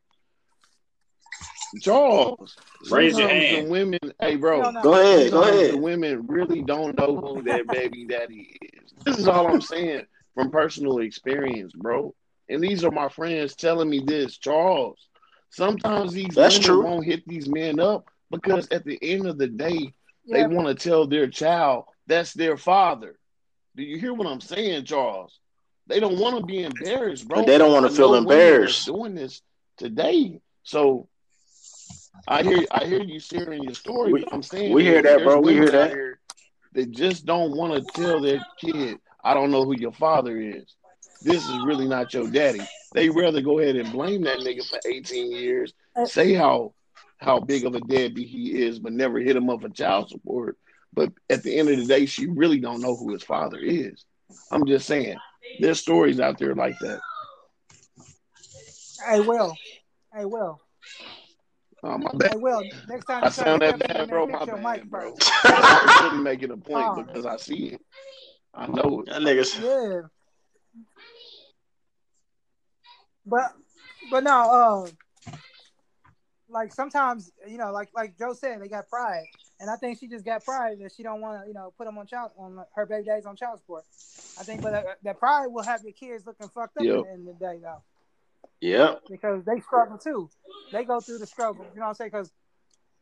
Charles, Raise your sometimes hand. The women, hey, bro. no. Go ahead, go ahead. The women really don't know who their baby daddy is. This is all I'm saying from personal experience, bro. And these are my friends telling me this, Charles. Sometimes these That's women true. won't hit these men up because at the end of the day, Yeah, they want to tell their child that's their father. Do you hear what I'm saying, Charles? They don't want to be embarrassed, bro. But they don't want to feel know women that's embarrassed. Doing this today, so I hear I hear you sharing your story. We- I'm saying we hear that, bro. We hear that. They just don't want to tell their kid, "I don't know who your father is." This is really not your daddy. They rather go ahead and blame that nigga for 18 years, uh, say how how big of a deadbeat he is, but never hit him up for child support. But at the end of the day, she really don't know who his father is. I'm just saying, there's stories out there like that. I Will. I Will. Oh, my bad. Hey, Will. Next time I you try to sound hit that bad, bro. man, My fix your bad, mic bro. first. couldn't make it a point Oh. because I see it. I know it. That niggas. Yeah. But but no, um like sometimes, you know, like like Joe said, they got pride. And I think she just got pride that she don't want to, you know, put them on child on her baby days on child support. I think, but that, that pride will have your kids looking fucked up Yep. in the end of the day, though, Yep. because they struggle too. They go through the struggle. You know what I'm saying? Because,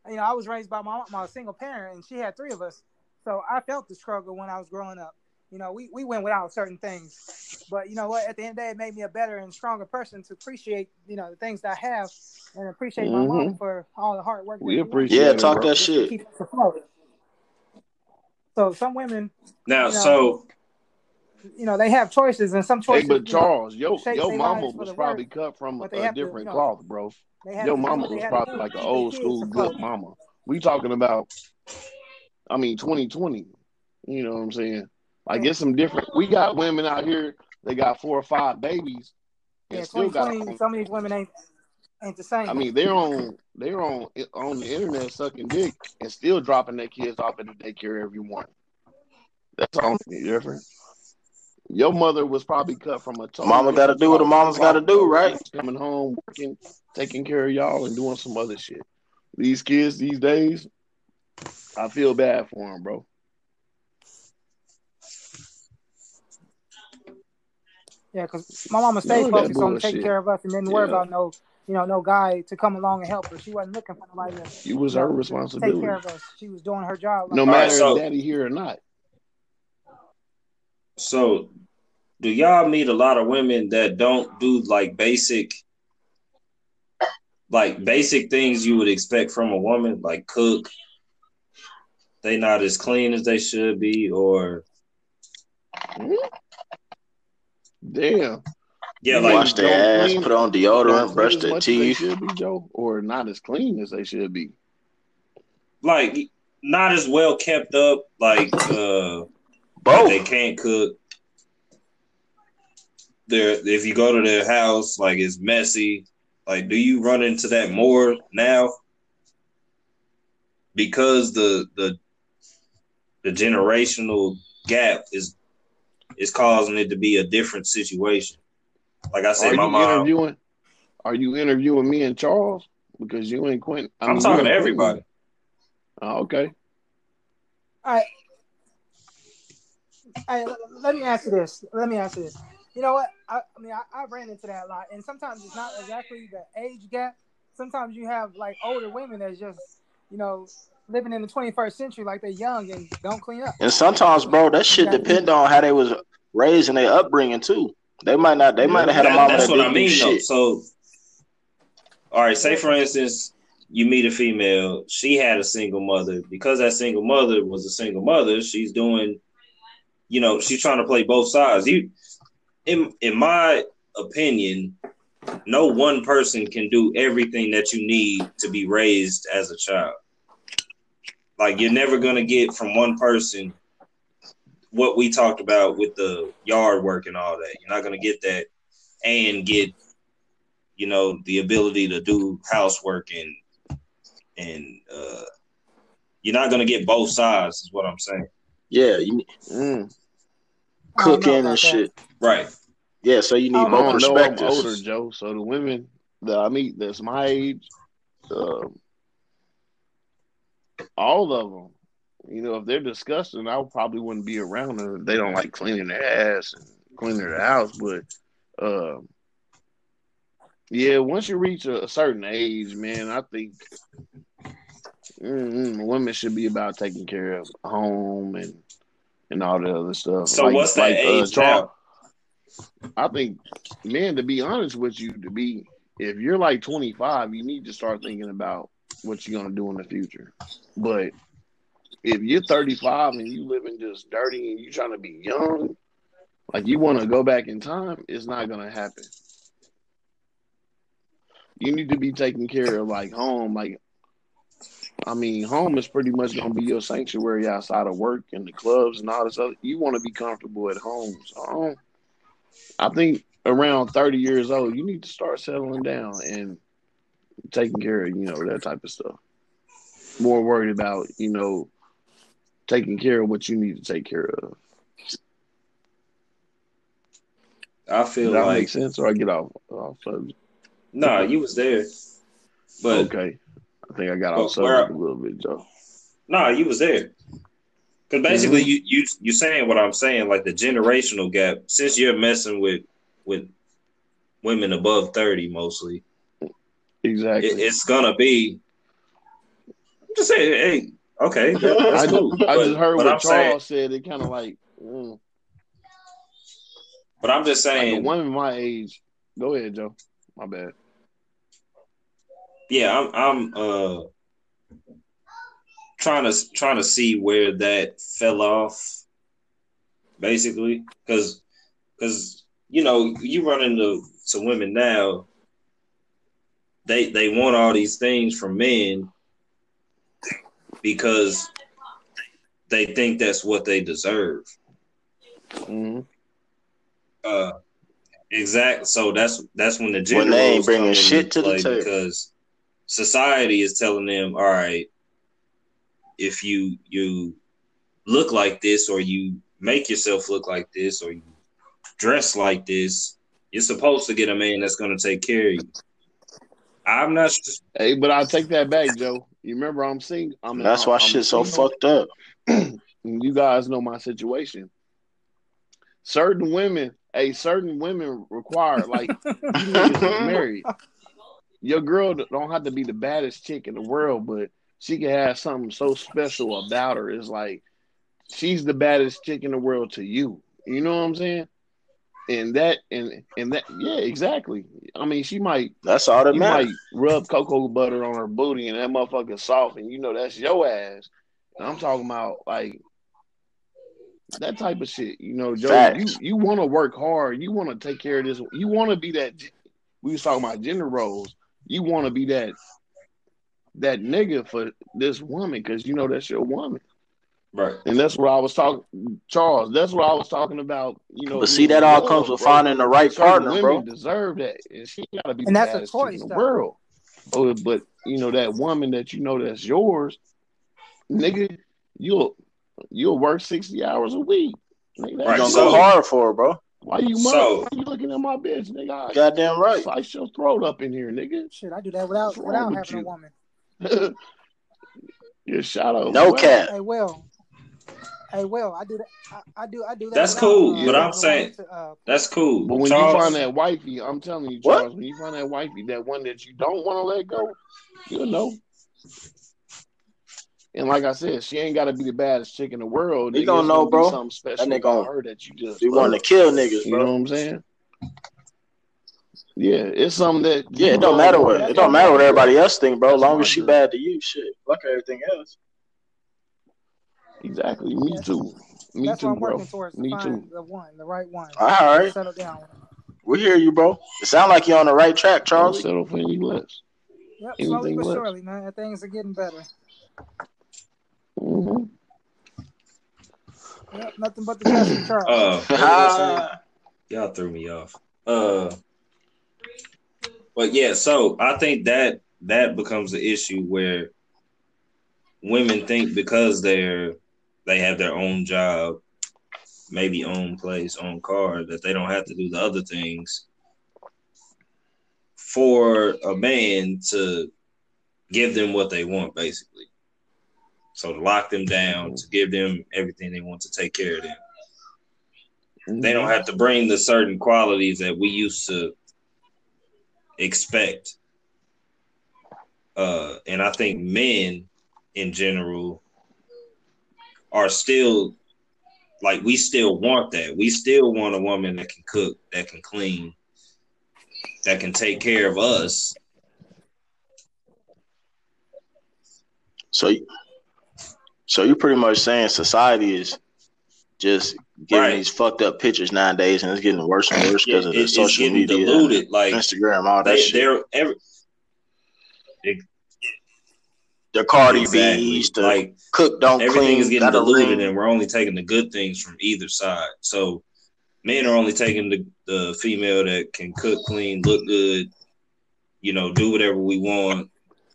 you know, I was raised by my my single parent, and she had three of us, so I felt the struggle when I was growing up. You know, we, we went without certain things, but you know what? At the end of the day, it made me a better and stronger person to appreciate, you know, the things that I have, and appreciate my mom mm-hmm. for all the hard work. We appreciate Yeah, talk that shit. keep us afloat. So some women, Now, You know, so you know, they have choices, and some Hey, choices, but you know, Charles, your your mama was probably worse, cut from they a have to, you different know, cloth, bro. Your mama was probably like an old school good mama. We talking about, I mean, 2020. You know what I'm saying? Like, it's some different. We got women out here. They got four or five babies Yeah, still got. 2020. Some of these women ain't ain't the same. I mean, they're on they're on on the internet sucking dick and still dropping their kids off at the daycare every morning. That's all different. Your mother was probably cut from a totally Mama gotta do what a cloth- mama's gotta do, right? Coming home, working, taking care of y'all, and doing some other shit. These kids these days, I feel bad for them, bro. Yeah, because my mama stayed None of focused on taking care of us and didn't worry about no, you know, no guy to come along and help her. She wasn't looking for nobody to You was you her know, take responsibility. care of us. She was doing her job. Like No All right, matter so- daddy here or not. So, do y'all meet a lot of women that don't do like basic, like basic things you would expect from a woman, like cook? They not as clean as they should be, or Damn. yeah, You like Wash their ass, clean- put on deodorant, brush clean their much as they teeth. should be, Joe, or not as clean as they should be. like not as well kept up. Like uh, Both. they can't cook. They're if you go to their house, like it's messy. Like, do you run into that more now? Because the the the generational gap is is causing it to be a different situation. Like I Are said, you my mom. interviewing? Are you interviewing me and Charles? Because you ain't Quentin. I I'm talking to everybody. Oh, okay. Hey, l- let me answer this. Let me answer this. You know what? I, I mean, I, I ran into that a lot, and sometimes it's not exactly the age gap. Sometimes you have like older women that's just, you know, living in the 21st century, like they're young and don't clean up. And sometimes, bro, that shit depend on how they was raised and their upbringing too. They might not. They might have had a That- mama that's that what didn't I do mean, though. shit. So, all right, say for instance, you meet a female, she had a single mother. Because that single mother was a single mother, she's doing, you know, she's trying to play both sides. You, in in my opinion, no one person can do everything that you need to be raised as a child. Like you're never gonna get from one person what we talked about with the yard work and all that. You're not gonna get that and get you know the ability to do housework and and uh you're not gonna get both sides is what I'm saying. Yeah, you Mm. I don't know cooking about and that. shit. Right. Yeah, so you need I I both don't. I'm perspectives. older, Joe. So the women that I meet that's my age, um, all of them, you know, if they're disgusting, I probably wouldn't be around them. They don't like cleaning their ass and cleaning their house, but um, yeah, once you reach a, a certain age, man, I think mm, women should be about taking care of home and and all the other stuff. So what's that uh, age Charles-? I think, man, to be honest with you, to be if you're like 25, you need to start thinking about what you're gonna do in the future. But if you're 35 and you living just dirty and you're trying to be young, like you want to go back in time, it's not gonna happen. You need to be taking care of like home, like I mean, home is pretty much gonna be your sanctuary outside of work and the clubs and all this other. You want to be comfortable at home, so I, don't- I think around 30 years old, you need to start settling down and taking care of you know that type of stuff. More worried about you know taking care of what you need to take care of. I Does feel that like make sense? Or I get off off subject? no, you was there. But okay, I think I got But off where- subject a little bit, Joe. No, you was there. Because basically, Mm-hmm. you you you saying what I'm saying, like the generational gap. Since you're messing with with women above thirty, mostly, Exactly. it, it's gonna be. I'm just saying, hey, okay, that, that's I, cool. I But- just heard what I'm saying, Charles said. It kind of like, mm, but I'm just like a saying, woman my age. Go ahead, Joe. My bad. Yeah, I'm I'm uh trying to trying to see where that fell off, basically, because because you know you run into some women now. They they want all these things from men because they think that's what they deserve. hmm Uh, exactly. So that's that's when the When gender they ain't bringing shit to the table. because society is telling them, all right, if you you look like this or you make yourself look like this or you dress like this, you're supposed to get a man that's going to take care of you. I'm not. s- Hey, but I take that back, Joe. You remember I'm single. I'm That's why I'm shit's so fucked up. you guys know my situation. Certain women hey, certain women require like you niggas is married. Your girl don't have to be the baddest chick in the world, but she can have something so special about her. It's like she's the baddest chick in the world to you. You know what I'm saying? And that and and that yeah, exactly. I mean, she might That's all that you might matters. rub cocoa butter on her booty and that motherfucker soft, and you know that's your ass. And I'm talking about like that type of shit. You know, Joe, you you want to work hard. You want to take care of this. You want to be that. We was talking about gender roles. You want to be that that nigga for this woman because you know that's your woman, Right. and that's what I was talking, Charles. That's what I was talking about. You know, But see, that all comes with bro. finding the right Certain partner, women bro. deserve that, and she gotta be And the that's a choice, in the world. Oh, but you know that woman that you know that's yours, nigga, you'll you'll work sixty hours a week. Nigga, You that's Right, gonna so- go hard for it, bro. Why you so- why you looking at my bitch, nigga? I Goddamn right. slice your throat up in here, nigga. Shit, I do that without What's wrong without with having a you? woman. Your shadow. No boy. cap. Hey, Will. Hey, Will. I do that. I, I do. I do that. That's cool, uh, but I'm saying- to, uh, That's cool. But when Charles, you find that wifey, I'm telling you, What? Charles, when you find that wifey, that one that you don't want to let go, you'll know. And like I said, she ain't got to be the baddest chick in the world. You nigga. gonna know, be bro. Something special nigga about gonna her that you just Be love. wanting to kill niggas, You know what. I'm saying? Yeah, it's something that Yeah, it don't matter what it don't matter what everybody else think, bro. That's Long as she girl. bad to you, shit. Fuck everything else. Exactly. Me That's- too. Me that's too, what I'm bro. working towards to Me find too. the one, the right one. All right, Settle down. we hear you, bro. It sound like you're on the right track, Don't Charlie. settle for any less. Yep, Anything slowly but less. surely, man. Things are getting better. Hmm Yep, nothing but the best Charles. uh, what was I saying? Y'all threw me off. Uh, but yeah, so I think that that becomes the issue where women think because they're they have their own job, maybe own place, own car, that they don't have to do the other things for a man to give them what they want, basically. So to lock them down, to give them everything they want to take care of them they don't have to bring the certain qualities that we used to expect. Uh, and I think men in general are still like we still want that. We still want a woman that can cook, that can clean, that can take care of us. So, so you're pretty much saying society is just giving Right. these fucked up pictures nowadays, and it's getting worse and worse Yeah, because of the it's social getting media, diluted. Like Instagram, all that they, shit. they're every, The Cardi exactly. B's, the like cook don't everything clean, is getting got a diluted ring. and we're only taking the good things from either side so men are only taking the, the female that can cook clean look good you know do whatever we want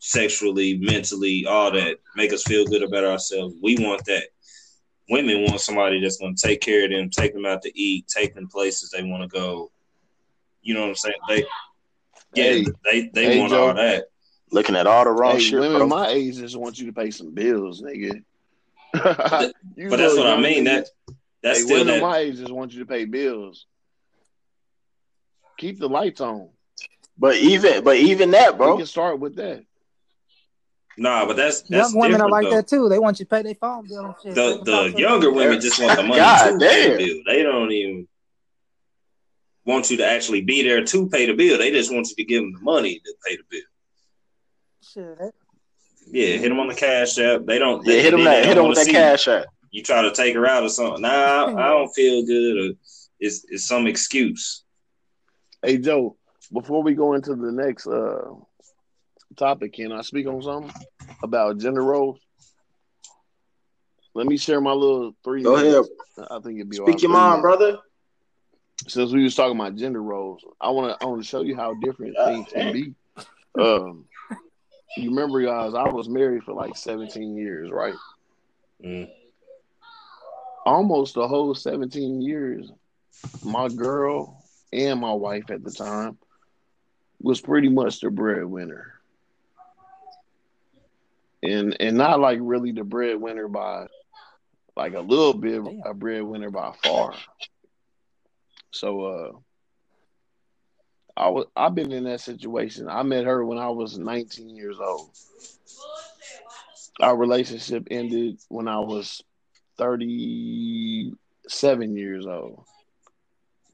sexually mentally all that make us feel good about ourselves we want that women want somebody that's going to take care of them take them out to eat take them places they want to go you know what i'm saying they yeah Hey. they they Hey, want Joe. all that Looking at all the wrong Hey, shit, women bro. my age just want you to pay some bills, nigga. that- You but that's what i mean that that's hey, still women that my age just want you to pay bills. Keep the lights on. But even, but even that, We bro. can start with that. Nah, but that's that's Young women are like though. that too. They want you to pay their phone bill and shit. They The the to them. younger women just want the money God to pay the bill. They don't even want you to actually be there to pay the bill. They just want you to give them the money to pay the bill. Shit, that- Yeah, hit them on the cash app. They don't. Yeah, hit them then they that, don't hit them wanna with that cash app. You try to take her out or something. Nah, I don't feel good. Or it's it's some excuse. Hey Joe, before we go into the next uh topic, can I speak on something about gender roles? Let me share my little three. Go ahead. I think it'd be Speak your mind, minutes. brother. Since we was talking about gender roles, I want to I want to show you how different God things can be. Um, you remember, guys, I was married for like 17 years, right? Mm. Almost the whole 17 years, my girl and my wife at the time was pretty much the breadwinner. And and not like really the breadwinner by like a little bit Damn. a breadwinner by far. So uh I was I've been in that situation. I met her when I was 19 years old. Our relationship ended when I was 37 years old.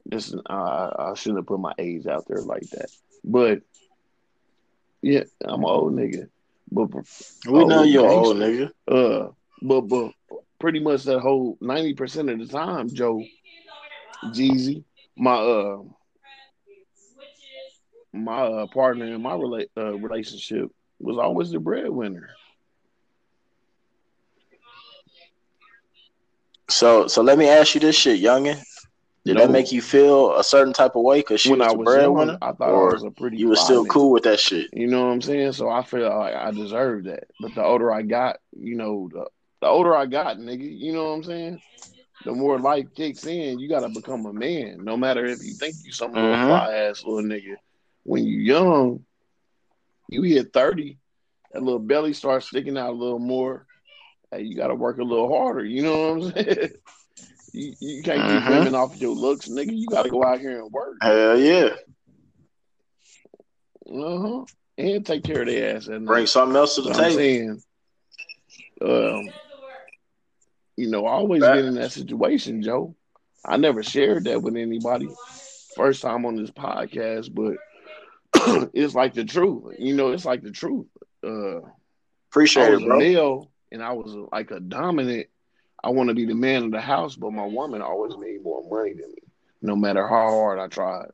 This uh, I shouldn't have put my age out there like that, but yeah, I'm an old nigga. But We know you're old gangster. nigga. Uh, but but pretty much that whole ninety percent of the time, Joe, Jeezy, my uh, my uh, partner in my rela- uh, relationship was always the breadwinner. So so let me ask you this shit, youngin. Did No. that make you feel a certain type of way because she when was I was young, breadwinner? I thought or I was a pretty. you were still cool with that shit? You know what I'm saying? So I feel like I deserved that. But the older I got, you know, the, the older I got, nigga, you know what I'm saying? The more life kicks in, you gotta become a man. No matter if you think you some little Mhm. fly ass little nigga. When you young, you hit 30, that little belly starts sticking out a little more. Hey, you gotta work a little harder, you know what I'm saying? You, you can't keep women off your looks, nigga. You gotta go out here and work. Hell yeah. Uh-huh. And take care of their ass night. Bring something else to the table. saying, um, you know, I always been in that situation, Joe. I never shared that with anybody. First time on this podcast, but it's like the truth. You know, it's like the truth. Uh, I Appreciate was it, a bro. male and I was like a dominant. I want to be the man of the house, but my woman always made more money than me, no matter how hard I tried.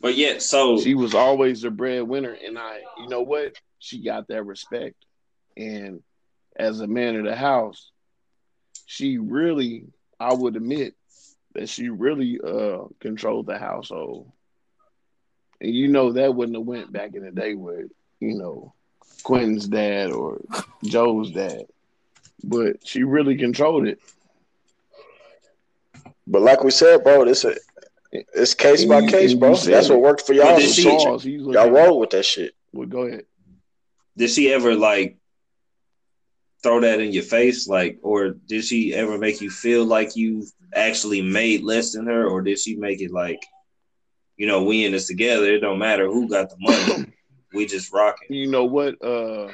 But yet, so She was always the breadwinner, and I, you know what? She got that respect. And as a man of the house, she really, I would admit that she really uh controlled the household. And you know that wouldn't have went back in the day with, you know, Quentin's dad or Joe's dad. But she really controlled it. But like we said, bro, this a it's case by case, bro. That's what worked for y'all. did she- Charles, Y'all roll with that shit. Well, go ahead. did she ever like throw that in your face, like, or did she ever make you feel like you actually made less than her, or did she make it like, you know, we in this together? It don't matter who got the money, we just rocking. You know what, uh,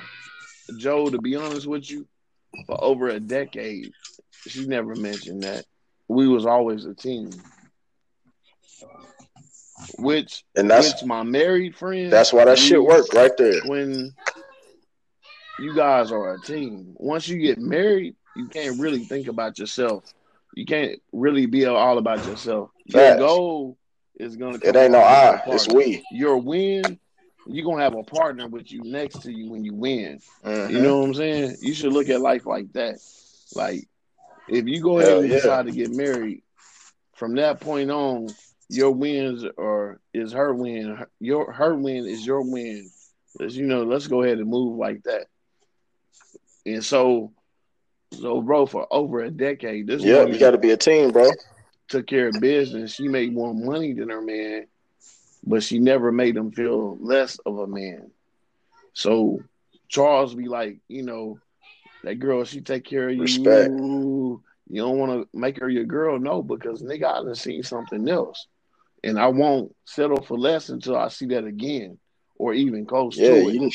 Joe? To be honest with you, for over a decade, she never mentioned that we was always a team. Which, And that's which my married friend. that's why that shit worked right there. When you guys are a team, once you get married, you can't really think about yourself. You can't really be all about yourself. Your goal is gonna. It ain't no I, it's we. Your win, you're gonna have a partner with you next to you when you win. Mhm. You know what I'm saying? You should look at life like that. Like, if you go ahead Hell and yeah. decide to get married, from that point on, your wins are is her win. Your her win is your win. Let's, you know, let's go ahead and move like that. And so, so bro, for over a decade, this Yeah, you got to be a team, bro. took care of business. She made more money than her man, but she never made him feel less of a man. So Charles be like, you know, that girl, she take care of you. Respect. You don't want to make her your girl, no, because nigga, I done seen something else, and I won't settle for less until I see that again, or even close Yeah, to it. you.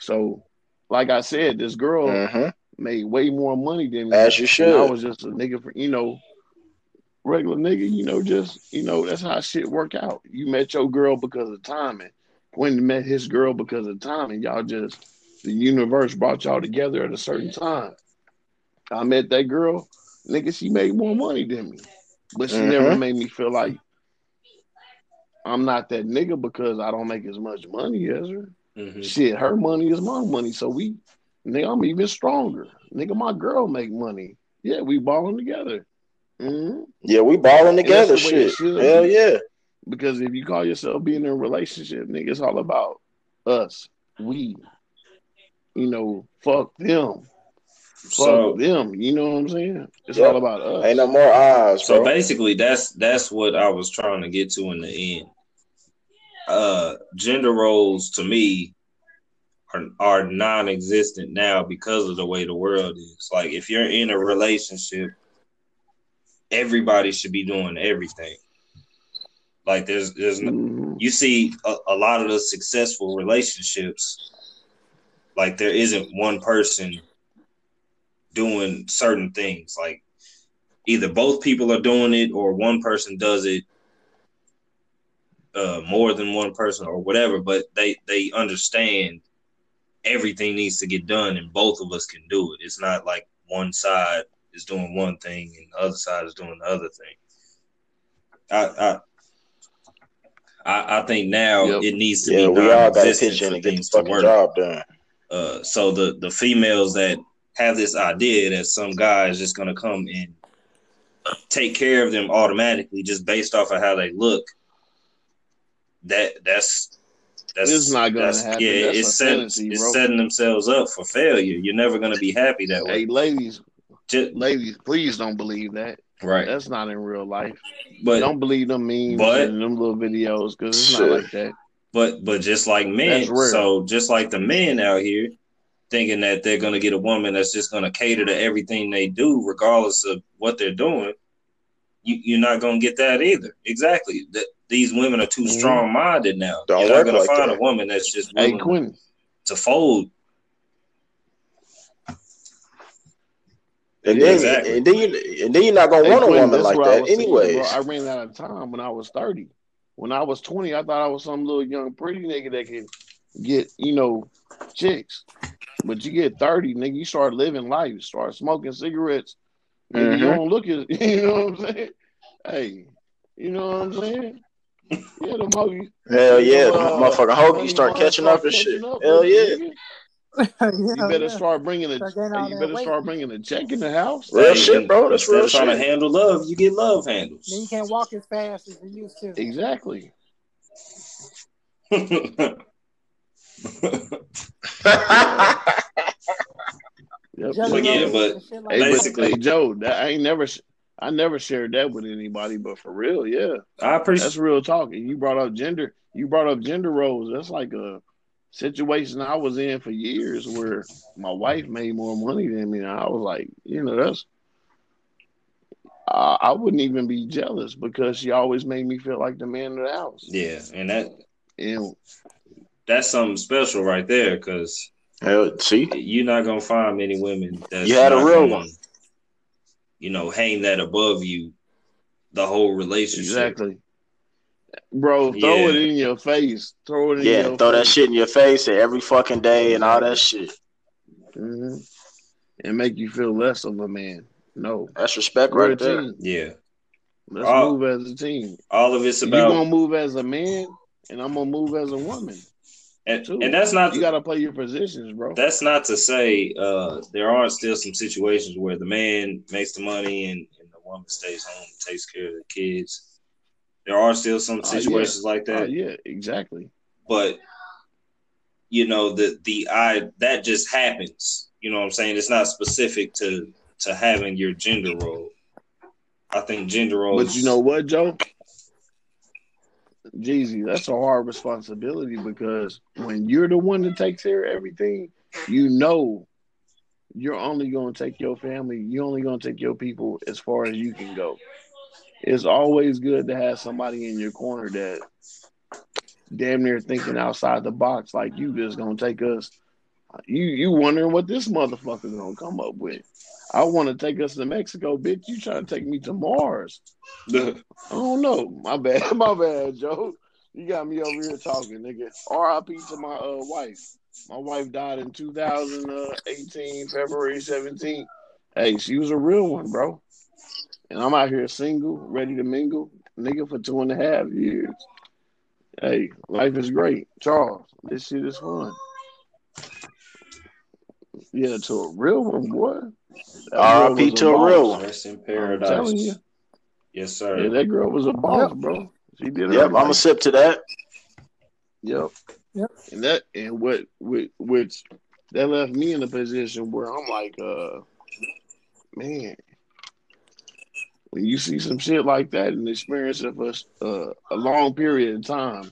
So, like I said, this girl mhm. made way more money than me. As you And I was just a nigga for you know, regular nigga, you know, just you know, that's how shit work out. You met your girl because of timing. Quentin met his girl because of timing. Y'all just the universe brought y'all together at a certain time. I met that girl, nigga, she made more money than me. But she never Mhm. made me feel like I'm not that nigga because I don't make as much money as her. Mhm. Shit, her money is my money. So we, nigga, I'm even stronger. Nigga, my girl make money. Yeah, we balling together. Hmm Yeah, we balling together. the way it Shit. Hell be. yeah. Because if you call yourself being in a relationship, nigga, it's all about us. We, you know, fuck them. Fuck So, them. You know what I'm saying? It's Yep. all about us. Ain't no more eyes, so basically, that's that's what I was trying to get to in the end. Uh, gender roles to me are are non-existent now because of the way the world is. Like, if you're in a relationship, everybody should be doing everything. Like there's there's you see a, a lot of the successful relationships like there isn't one person doing certain things like either both people are doing it or one person does it uh, more than one person or whatever but they they understand everything needs to get done and both of us can do it it's not like one side is doing one thing and the other side is doing the other thing i i I, I think now Yep. it needs to Yeah, be we all got to non-existent pitch in for and get the things to fucking work. job done. Uh, so the the females that have this idea that some guy is just gonna come and take care of them automatically just based off of how they look, that that's that's It's not gonna that's- happen. Yeah, That's it's a setting fantasy, it's setting themselves up for failure. You're never gonna be happy that way. Hey, ladies, Just- ladies, please don't believe that. right, That's not in real life. but don't believe them memes but- and them little videos because it's not like that. But but just like men, so just like the men out here thinking that they're gonna get a woman that's just gonna cater to everything they do, regardless of what they're doing, you, you're not gonna get that either. Exactly. That these women are too Mhm. strong minded now. Don't you're not gonna like find that. a woman that's just willing Quinn, to fold. And then, Exactly. and then you, and then you're not gonna want a woman like that, was saying, anyways. bro. I ran out of time when I was 30. When I was 20, I thought I was some little young pretty nigga that could get, you know, chicks. But you get 30, nigga, you start living life, you start smoking cigarettes. Nigga, you Mhm. don't look as, you know what I'm saying? Hey, you know what I'm saying? Yeah, them hoagies. Hell yeah, the Uh, motherfucking hoagie honey start catching up and shit. Hell yeah, nigga. Yeah, You better yeah. start bringing a, Start you better weight. start bringing a check in the house. Real Hey, shit, bro. That's real of trying to handle love, you get love handles. Then you can't walk as fast as you used to. Exactly. Yep. But yeah, rolls but like Hey, that. but, Basically- Joe, that, I ain't never, I never shared that with anybody, but for real, yeah, I appreciate that's real talk. And you brought up gender, you brought up gender roles. That's like a situation I was in for years where my wife made more money than me. And I was like, you know, that's, I, I wouldn't even be jealous because she always made me feel like the man of the house. yeah, and that And that's something special right there because Hell, see, you're not gonna find many women that You had a real one. You know, hang that above you the whole relationship. exactly. Bro, throw it in your face. Throw it in yeah, your throw that face. shit in your face every fucking day and all that shit. hmm And make you feel less of a man. No. That's respect We're right there. team. Yeah, Let's Oh. move as a team. all of it's about. You're gonna move as a man, and I'm gonna move as a woman. and, too. and that's not You gotta play your positions, bro. that's not to say uh, there aren't still some situations where the man makes the money and, and the woman stays home and takes care of the kids. There are still some Oh, yeah. situations like Uh, that, yeah, exactly. but you know the the I that just happens. You know what I'm saying? It's not specific to to having your gender role. I think gender roles. But you know what, Joe? Jeezy, that's a hard responsibility because when you're the one that takes care of everything, you know you're only gonna take your family, you're only gonna take your people as far as you can go. It's always good to have somebody in your corner that damn near thinking outside the box, like you just gonna take us. You you wondering what this motherfucker gonna come up with. I want to take us to Mexico, bitch. You trying to take me to Mars? I don't know. My bad. My bad, Joe. You got me over here talking, nigga. R.I.P. to my uh, wife. My wife died in 2018, February 17th. Hey, she was a real one, bro. And I'm out here single, ready to mingle, nigga, for two and a half years. Hey, life is great. Charles, this shit is fun. Yeah, to a real one, boy. That R.I.P. to a real one. Rest in I'm telling paradise. you. Yes, sir. Yeah, that girl was a boss, bro. She did it. Yep, I'm right. gonna sip to that. Yep. Yep. And that and what which, which that left me in a position where I'm like, uh, man, when you see some shit like that and experience it for uh, a long period of time,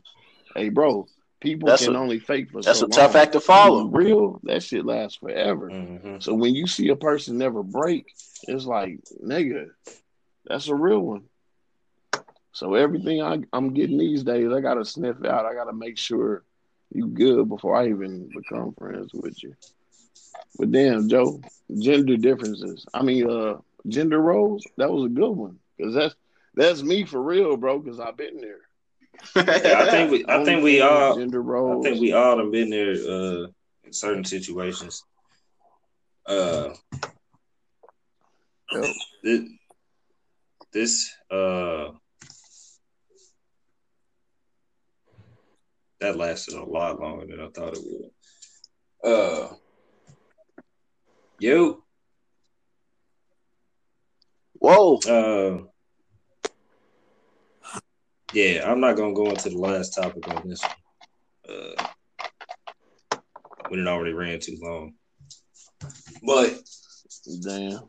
hey, bro, people That's can a- only fake for That's so a tough act to follow. Real, that shit lasts forever. Mhm. So when you see a person never break, it's like, nigga, that's a real one. So everything I, I'm getting these days, I gotta sniff out. I gotta make sure you good before I even become friends with you. But damn, Joe, gender differences. I mean, uh, gender roles. That was a good one because that's that's me for real, bro. Because I've been there. Yeah, I think we, I think we all, gender roles. I think we all have been there uh, in certain situations. Uh, Yo, this, this uh, that lasted a lot longer than I thought it would. Uh, yo, Whoa. uh, yeah, I'm not gonna go into the last topic on this one. Uh, when it already ran too long. But damn.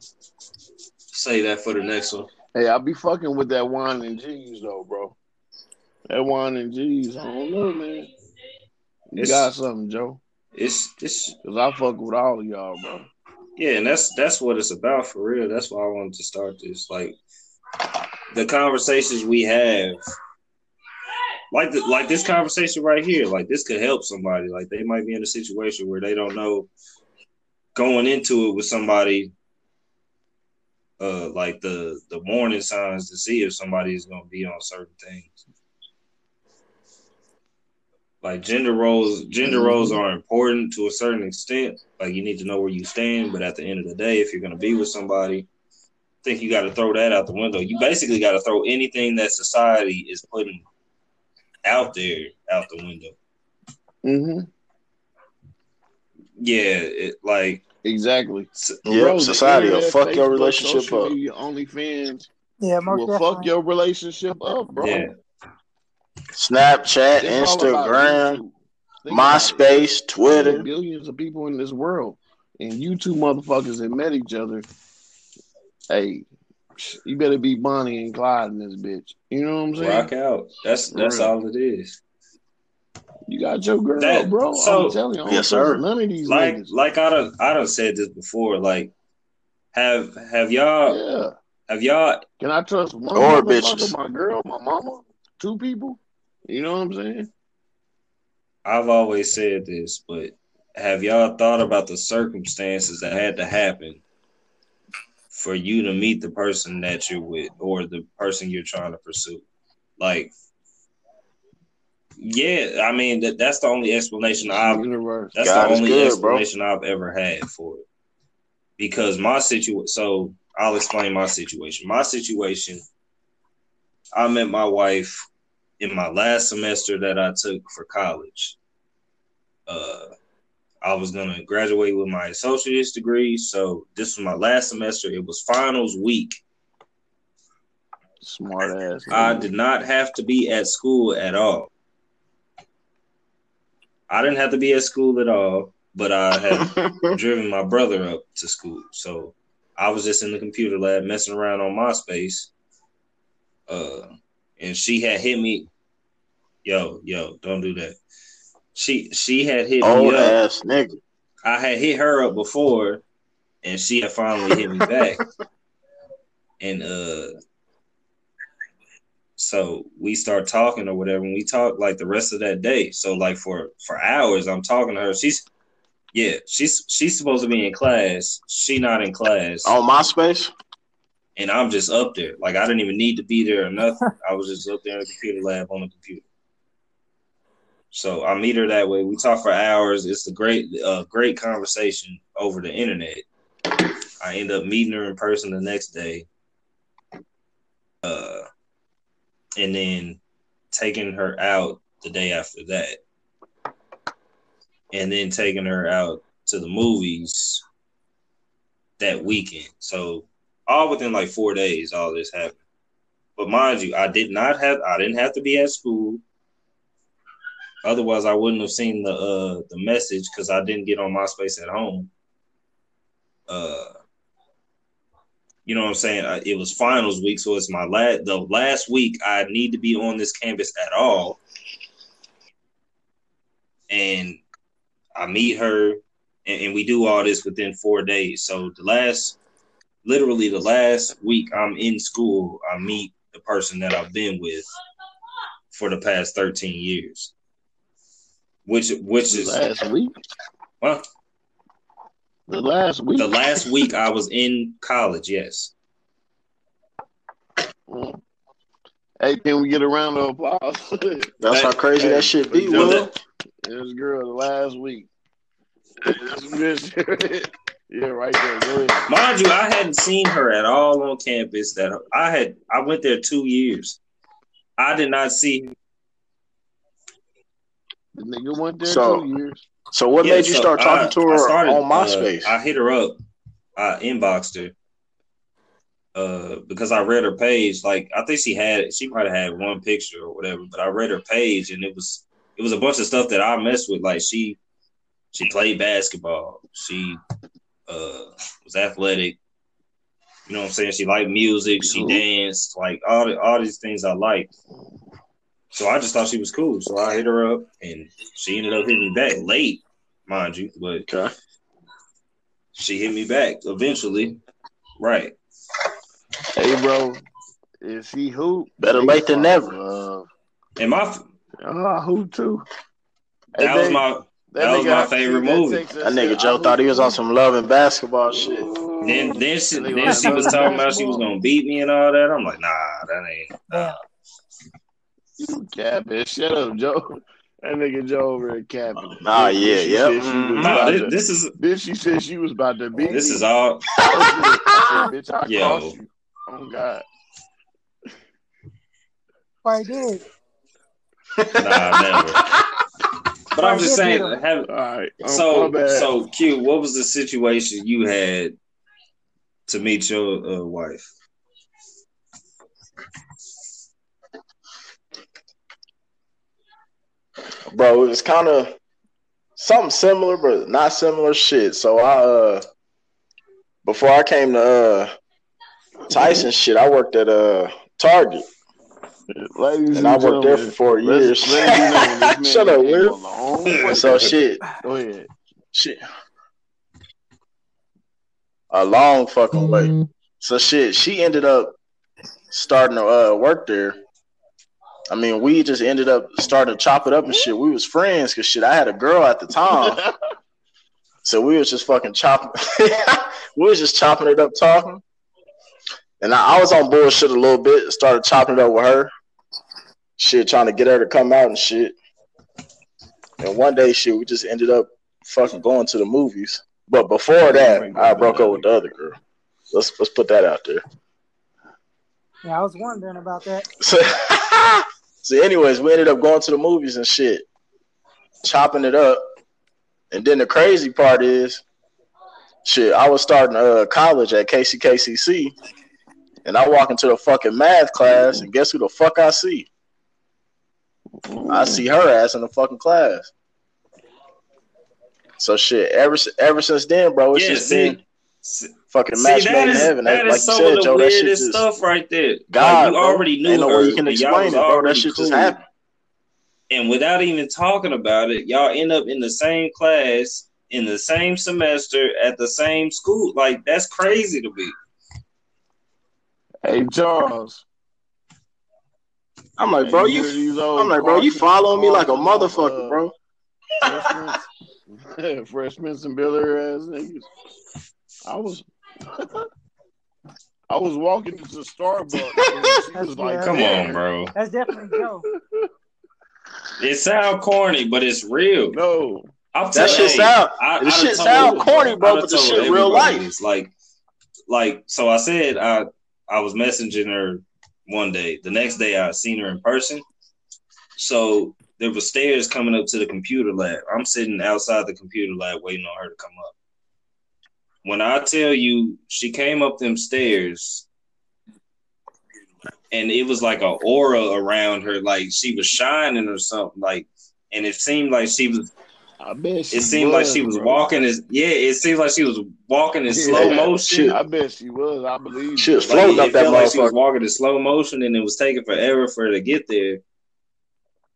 say that for the next one. Hey, I'll be fucking with that wine and G's though, bro. That wine and G's, I don't know, man. You It's- got something, Joe? It's it's Cause I fuck with all of y'all, bro. Yeah, and that's that's what it's about for real. That's why I wanted to start this. Like the conversations we have, like the, like this conversation right here, like this could help somebody. Like they might be in a situation where they don't know going into it with somebody. Uh, like the the warning signs to see if somebody is going to be on certain things. Like gender roles, gender roles are important to a certain extent. Like you need to know where you stand, but at the end of the day, if you're going to be with somebody, I think you got to throw that out the window. You basically got to throw anything that society is putting out there out the window. Mm-hmm. Yeah, it, like Exactly. s- Yeah, society will internet, fuck your relationship social up. Media, OnlyFans Yeah, most will definitely. fuck your relationship up, bro. yeah, Snapchat, It's Instagram, YouTube. Think about it. MySpace, Twitter. billions of people in this world, and you two motherfuckers that met each other. Hey, you better be Bonnie and Clyde in this bitch. You know what I'm saying? rock out. That's that's Real. all it is. You got your girl, That- bro. so- I'm telling you, I don't Yes, sir. None of these Like niggas. like I done I done said this before. Like have have y'all yeah. have y'all Can I trust one Or bitches. my girl, my mama, two people? You know what I'm saying? I've always said this, but have y'all thought about the circumstances that had to happen for you to meet the person that you're with or the person you're trying to pursue? Like, yeah, I mean that that's the only explanation I've Universe. that's God the only good, bro. explanation I've ever had for it. Because my situation, so I'll explain my situation. My situation, I met my wife in my last semester that I took for college. Uh, I was gonna graduate with my associate's degree, so this was my last semester. It was finals week. Smart ass. I did not have to be at school at all. I didn't have to be at school at all, but I had driven my brother up to school. So I was just in the computer lab messing around on MySpace. Uh, and she had hit me. Yo, yo, don't do that. She she had hit Old me up. ass nigga. I had hit her up before, and she had finally hit me back. And uh, so we start talking or whatever, and we talk like the rest of that day. So like for for hours, I'm talking to her. She's yeah, she's she's supposed to be in class. She not in class, On MySpace? And I'm just up there. Like I didn't even need to be there or nothing. I was just up there in the computer lab on the computer. So I meet her that way. We talk for hours. It's a great, uh, great conversation over the internet. I end up meeting her in person the next day, uh, and then taking her out the day after that, and then taking her out to the movies that weekend. So all within like four days, all this happened. But mind you, I did not have, I didn't have to be at school. Otherwise, I wouldn't have seen the uh the message because I didn't get on MySpace at home. Uh, you know what I'm saying? I, it was finals week, so it's my last the last week I need to be on this campus at all. And I meet her, and, and we do all this within four days. So the last, literally the last week I'm in school, I meet the person that I've been with for the past 13 years. Which which is last week. Huh? The last week. The last week I was in college, yes. Hey, can we get a round of applause? That's how crazy that shit be, Will. This girl the last week. yeah, right there. Go. Mind you, I hadn't seen her at all on campus. That I had, I went there two years. I did not see. The nigga went there So- two years. So what Yeah, made you so start talking I- to her started, on MySpace? uh, I hit her up. I inboxed her. Uh, because I read her page. Like I think she had, she might have had one picture or whatever. But I read her page, and it was, it was a bunch of stuff that I messed with. Like she, she played basketball. She, uh, was athletic. You know what I'm saying? She liked music. She Cool. danced. Like all the, all these things I like. So I just thought she was cool. So I hit her up, and she ended up hitting me back late, mind you, but okay. she hit me back eventually. Right. Hey, bro. If she hoop, Better late than never. in love. And my Oh, I hoop too. that Hey, was babe, my that was my favorite movie. text That nigga I Joe hoop thought he was too. on some love and basketball shit. then then she then was she was talking about she was gonna beat me and all that. I'm like, nah, that ain't Damn. You capping. Shut up, Joe. That nigga Joe over there capping. Nah, Then yeah, she yep. said she was Mhm. nah, this, to- this is Then she said she was about to beat me. this me. is all I said, bitch, I Yo. crossed you. Oh God. I did. nah never. But I'm just saying have All right. Oh, so so Q, what was the situation you had to meet your uh, wife? Bro, it was kind of something similar, but not similar shit. So I uh before I came to uh Tyson shit, I worked at uh Target. Ladies And I worked there for four let's- years. ladies and gentlemen, this man Shut up, Will. a long. So shit, Go ahead. shit. A long fucking way. So shit, she ended up starting to uh, work there. I mean, we just ended up starting to chop it up and shit. We was friends because shit, I had a girl at the time, so we was just fucking chopping. we was just chopping it up, talking. And I, I was on bullshit a little bit. Started chopping it up with her. Shit, trying to get her to come out and shit. And one day, shit, we just ended up fucking going to the movies. But before that, I broke up with the other girl. Let's let's put that out there. Yeah, I was wondering about that. So, so anyways, we ended up going to the movies and shit, chopping it up. And then the crazy part is, shit, I was starting uh, college at KCKCC, and I walk into the fucking math class, and guess who the fuck I see? I see her ass in the fucking class. So shit, ever ever since then, bro, it's yeah, just see, been see fucking see, match that made in heaven. that like is you some said, of Joe, the that shit weirdest just stuff right there. God, like, you bro. already knew Ain't no her. way you can explain it, bro. That already shit just happened. and without even talking about it, y'all end up in the same class in the same semester at the same school. Like that's crazy to me. Hey Charles. I'm like, bro, you. hear I'm like, bro, you following me like a motherfucker, uh, bro. Freshmen, freshmen and Biller ass niggas. I was, I was walking into Starbucks. And she was like, Come there. on, bro. That's definitely Joe. It sound corny, but it's real. No, I'm That telling shit you, sound- I- the I shit told sound corny, bro, but the shit real everybody life. Like, like so. I said I I was messaging her one day. The next day, mm-hmm. I seen her in person. So there were stairs coming up to the computer lab. I'm sitting outside the computer lab waiting on her to come up. When I tell you she came up them stairs and it was like a aura around her, like she was shining or something, like and it seemed like she was I bet she it seemed like she was bro. walking as yeah, it seemed like she was walking in slow motion. Shit. I bet she was. I believe. She was you. Like, up it that felt like she was walking in slow motion and it was taking forever for her to get there.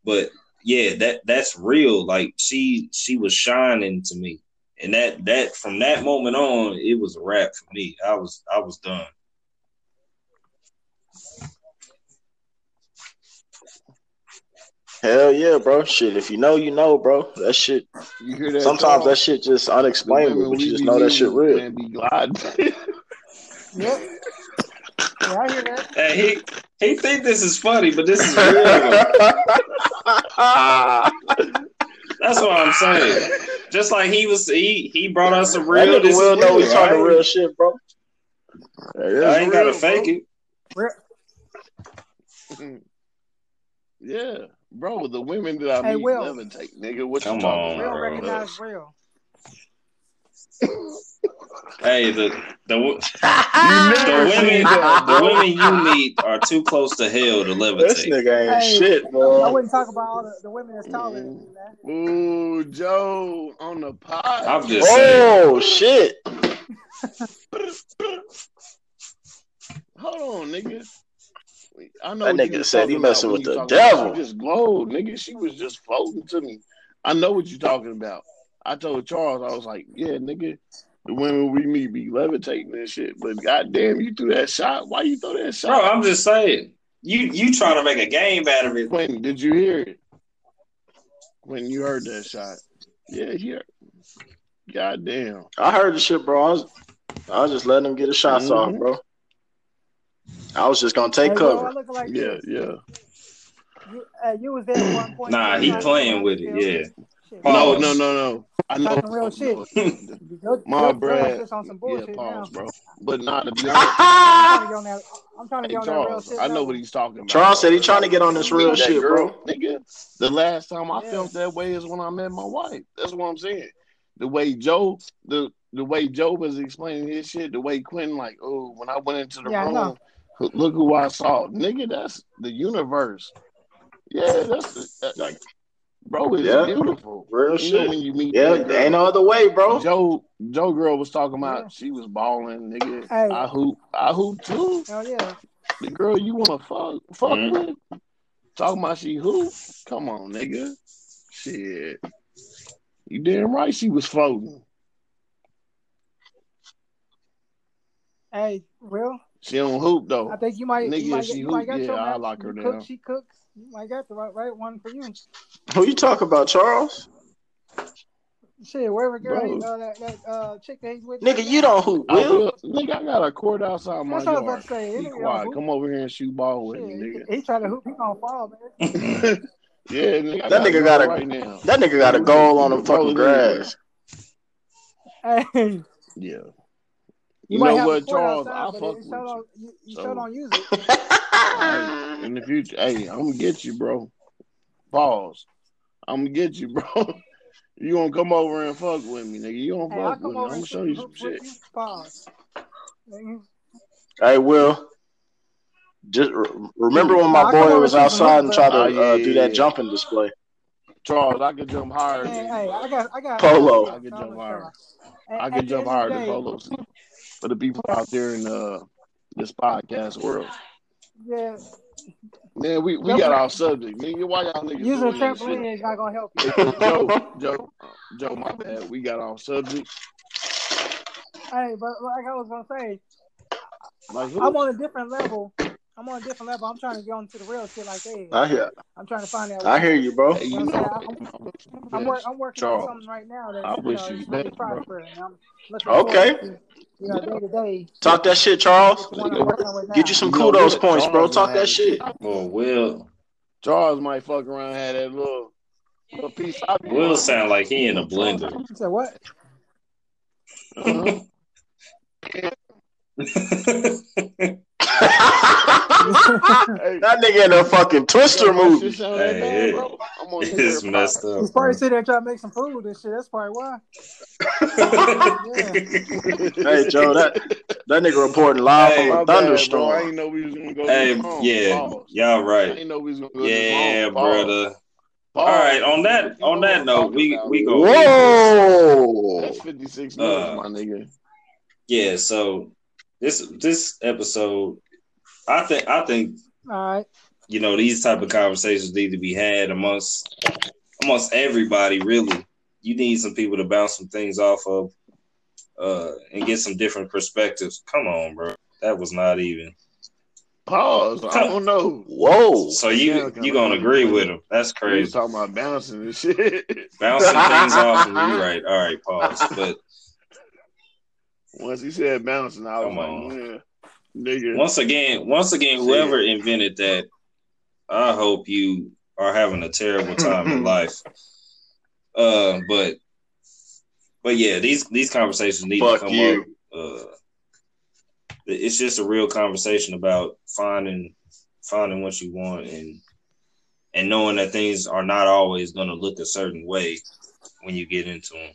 But yeah, that that's real. Like she she was shining to me. And that that from that moment on, it was a wrap for me. I was I was done. Hell yeah, bro. Shit, if you know, you know, bro. That shit. You hear that? Sometimes that shit just unexplainable, women but you just know that shit real. man, be gliding. Yep. Yeah, I hear that. Hey, he he think this is funny, but this is real. That's what I'm saying. Just like he was, he he brought us a That real. nigga This will is know real, he's talking right? real shit, bro. I ain't gotta fake it. Real, yeah, bro. The women that I Hey, meet Will. levitate, nigga. What Come you talking on, real about? bro. recognize real. Hey, the the You the women that, the women you meet are too close to hell to This levitate. nigga ain't Hey, shit, I wouldn't talk about all the, the women that's taller than me, man. Mm. Ooh, Joe on the pod. I'm just oh, saying. Oh shit. Hold on, nigga. I know That what you nigga said he messing with the you talking about devil. She just glowed, nigga. She was just floating to me. I know what you're talking about. I told Charles, I was like, yeah, nigga, the women we meet be levitating and shit. But goddamn, you threw that shot. Why you throw that Bro, shot? I'm just saying. You you trying to make a game out of it. Quentin, did you hear it? When you heard that shot. Yeah, yeah. Goddamn. I heard the shit, bro. I was, I was just letting him get his shots off, Mhm. bro. I was just gonna take Hey, I cover. look like Yeah, this. yeah. You, hey, you was there at one point. Nah, he playing with it. feel. Yeah. Shit, Pause. No, no, no, no. I know. Talking real shit. My your, your Brad. ass just on some Yeah, bullshit now. pause, bro. But not to be I'm trying to get on that. I'm trying to Hey get on that real shit I know level. what he's talking about. Charles said he's trying to get on this real shit, girl, bro. nigga. The last time I Yeah. felt that way is when I met my wife. That's what I'm saying. The way Joe, the the way Joe was explaining his shit, the way Quentin, like, oh, when I went into the Yeah, I know. room, look who I saw, nigga. That's the universe. Yeah, that's the, like, bro. It's Yeah. beautiful. Real You know shit. when you meet Yeah, that ain't no other way, bro. Joe, Joe girl was talking about Yeah. she was balling, nigga. Hey. I hoop, I hoop too. Hell yeah. The girl you wanna fuck, fuck Mhm. with, talking about she who? Come on, nigga. Shit, you damn right she was floating. Hey, Will, She don't hoop though. I think you might, Nigga, you might, she get, you might hoop, got yeah, your I match. lock her you down. cook, she cooks. You might got the right, right one for you. Who you talking about, Charles? Shit, wherever girl, Bro. he, uh, that, that uh, chick that he's with. Nigga, right you don't hoop, I Will. will, nigga. I got a court outside my That's what I was about yard. to say. Be quiet. Come over here and shoot ball with Shit, me, he, he tried to hoop. He gonna fall, man. yeah, nigga. That got a nigga got a right now. that nigga got a goal on the Roll fucking grass. Hey, Yeah. You, You might know have what, a Charles? outside, I but fuck it, it with you. don't, you, you So- don't use it. Hey, in the future, hey, I'm gonna get you, bro. Pause. I'm gonna get you, bro. You gonna come over and fuck with me, nigga? You gonna Hey, fuck with me? I'm gonna show you some some hoops with shit. you. Pause. Nigga. Hey, Will. Just re- remember when my boy was and shoot some outside and tried to uh, yeah, do that jumping display? Charles, I could jump higher hey, hey, I got, I got, Polo. I got I could jump higher. I At, could jump higher of than day, polos. For the people out there in uh this podcast world. yeah, Man, we, we got off subject. Nigga, why y'all niggas using a doing that shit? trampoline is not gonna help you. Joe, Joe, Joe, my bad. We got off subject. Hey, but like I was gonna say, Like? I'm on a different level. I'm on a different level. I'm trying to get on to the real shit like they. I hear I'm trying to find that. I hear you, bro. Hey, You you know I'm know, saying? I'm, I'm, work, I'm working on Charles, something right now that I you wish know you is the best, bro. prospering. And I'm looking Okay. to you know day to day. Talk that shit, Charles. Get the one I'm working on right now. Get you some You kudos what? points, bro. Talk might that have- shit. Well, Will Charles might fuck around and have that little, little piece of Will sound like he in a blender. You said what? Uh-huh. Hey, that nigga in a fucking Twister yo, my movie. shit sound that Hey, bad, bro. I'm on the it's messed up. He's probably sitting there trying to make some food and shit. That's probably why. Hey, Joe, that that nigga reporting live Hey, from My a bad. I thunderstorm. ain't know we was gonna go hey, this yeah, Pause. y'all I right. ain't know we was gonna go Yeah, this brother. Pause. All right, on that on that note, we we go. Whoa! That's 56 minutes, Uh, my nigga. Yeah, so this this episode, I think I think All right. you know these type of conversations need to be had amongst amongst everybody. Really, you need some people to bounce some things off of, uh, and get some different perspectives. Come on, bro, that was not even. Pause. I don't know. Whoa. So you you gonna agree with him? That's We was crazy. talking about bouncing and shit. Bouncing things off and right? All right, pause. But Once he said bouncing, I was Come like, on. yeah, nigga. once again, once again, whoever invented that, I hope you are having a terrible time in life. Uh, but but yeah, these these conversations need Fuck to come you. up. Uh, it's just a real conversation about finding finding what you want and and knowing that things are not always going to look a certain way when you get into them.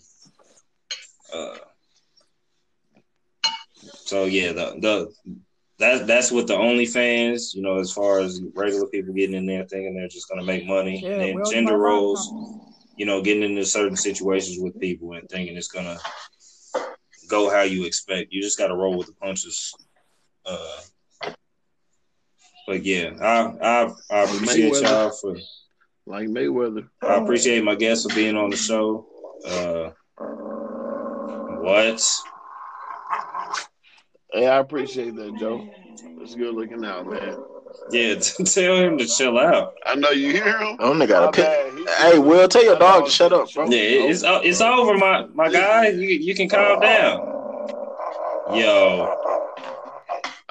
Uh, so yeah, the the that that's what the OnlyFans, you know, as far as regular people getting in there thinking they're just going to make money, Yeah, and then well, gender roles, you know, getting into certain situations with people and thinking it's going to go how you expect. You just got to roll with the punches. Uh, but yeah, I I, I appreciate Mayweather. y'all for like Mayweather. I appreciate my guests for being on the show. Uh, what? Hey, I appreciate that, Joe. It's good looking out, man. Yeah, tell him to chill out. I know you hear him. I only got My a pic. Hey, Will, tell your dog to shut up, bro. Yeah, it- it's it's over, my my guy. You you can calm down. Yo,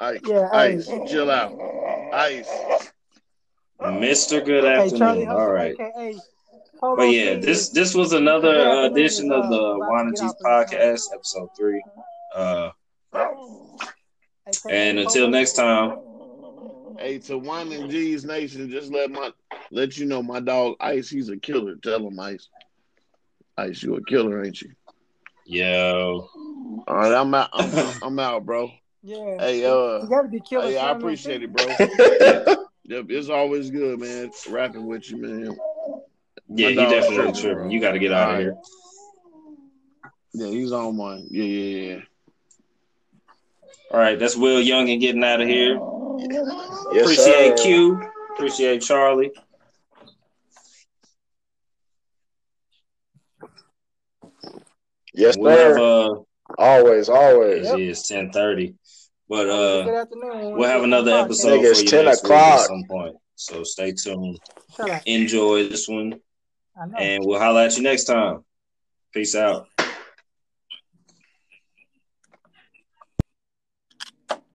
Yeah, Ice, hey. ice, chill out. Ice. Mister, good Hey, Charlie afternoon. Hustle, All right, AKA Polo but yeah, G this this was another uh, edition of the uh, Wine and Cheese podcast, episode three. Uh, AKA and until next time, Hey, to Wine and G's Nation, just let my let you know my dog Ice, he's a killer. Tell him Ice. Ice, you a killer, ain't you? yo, All right, I'm out. I'm, I'm out, bro. Yeah. Hey, uh, you gotta be killer. hey, I appreciate it, bro. Yep, it's always good, man. Rapping with you, man. yeah, My he definitely tripping, tripping. bro. You got to get out of All here. Yeah, he's on one. Yeah, yeah, yeah. All right, that's Will Young and getting out of here. Yes, Appreciate sir. Q. Appreciate Charlie. Yes, We have sir. uh, Always, always. Yep. it is ten thirty, but uh, afternoon. we we'll have another episode for you 10 next week at some point. So stay tuned. podcast. Shut up. Enjoy this one, and we'll holler at you next time. Peace out.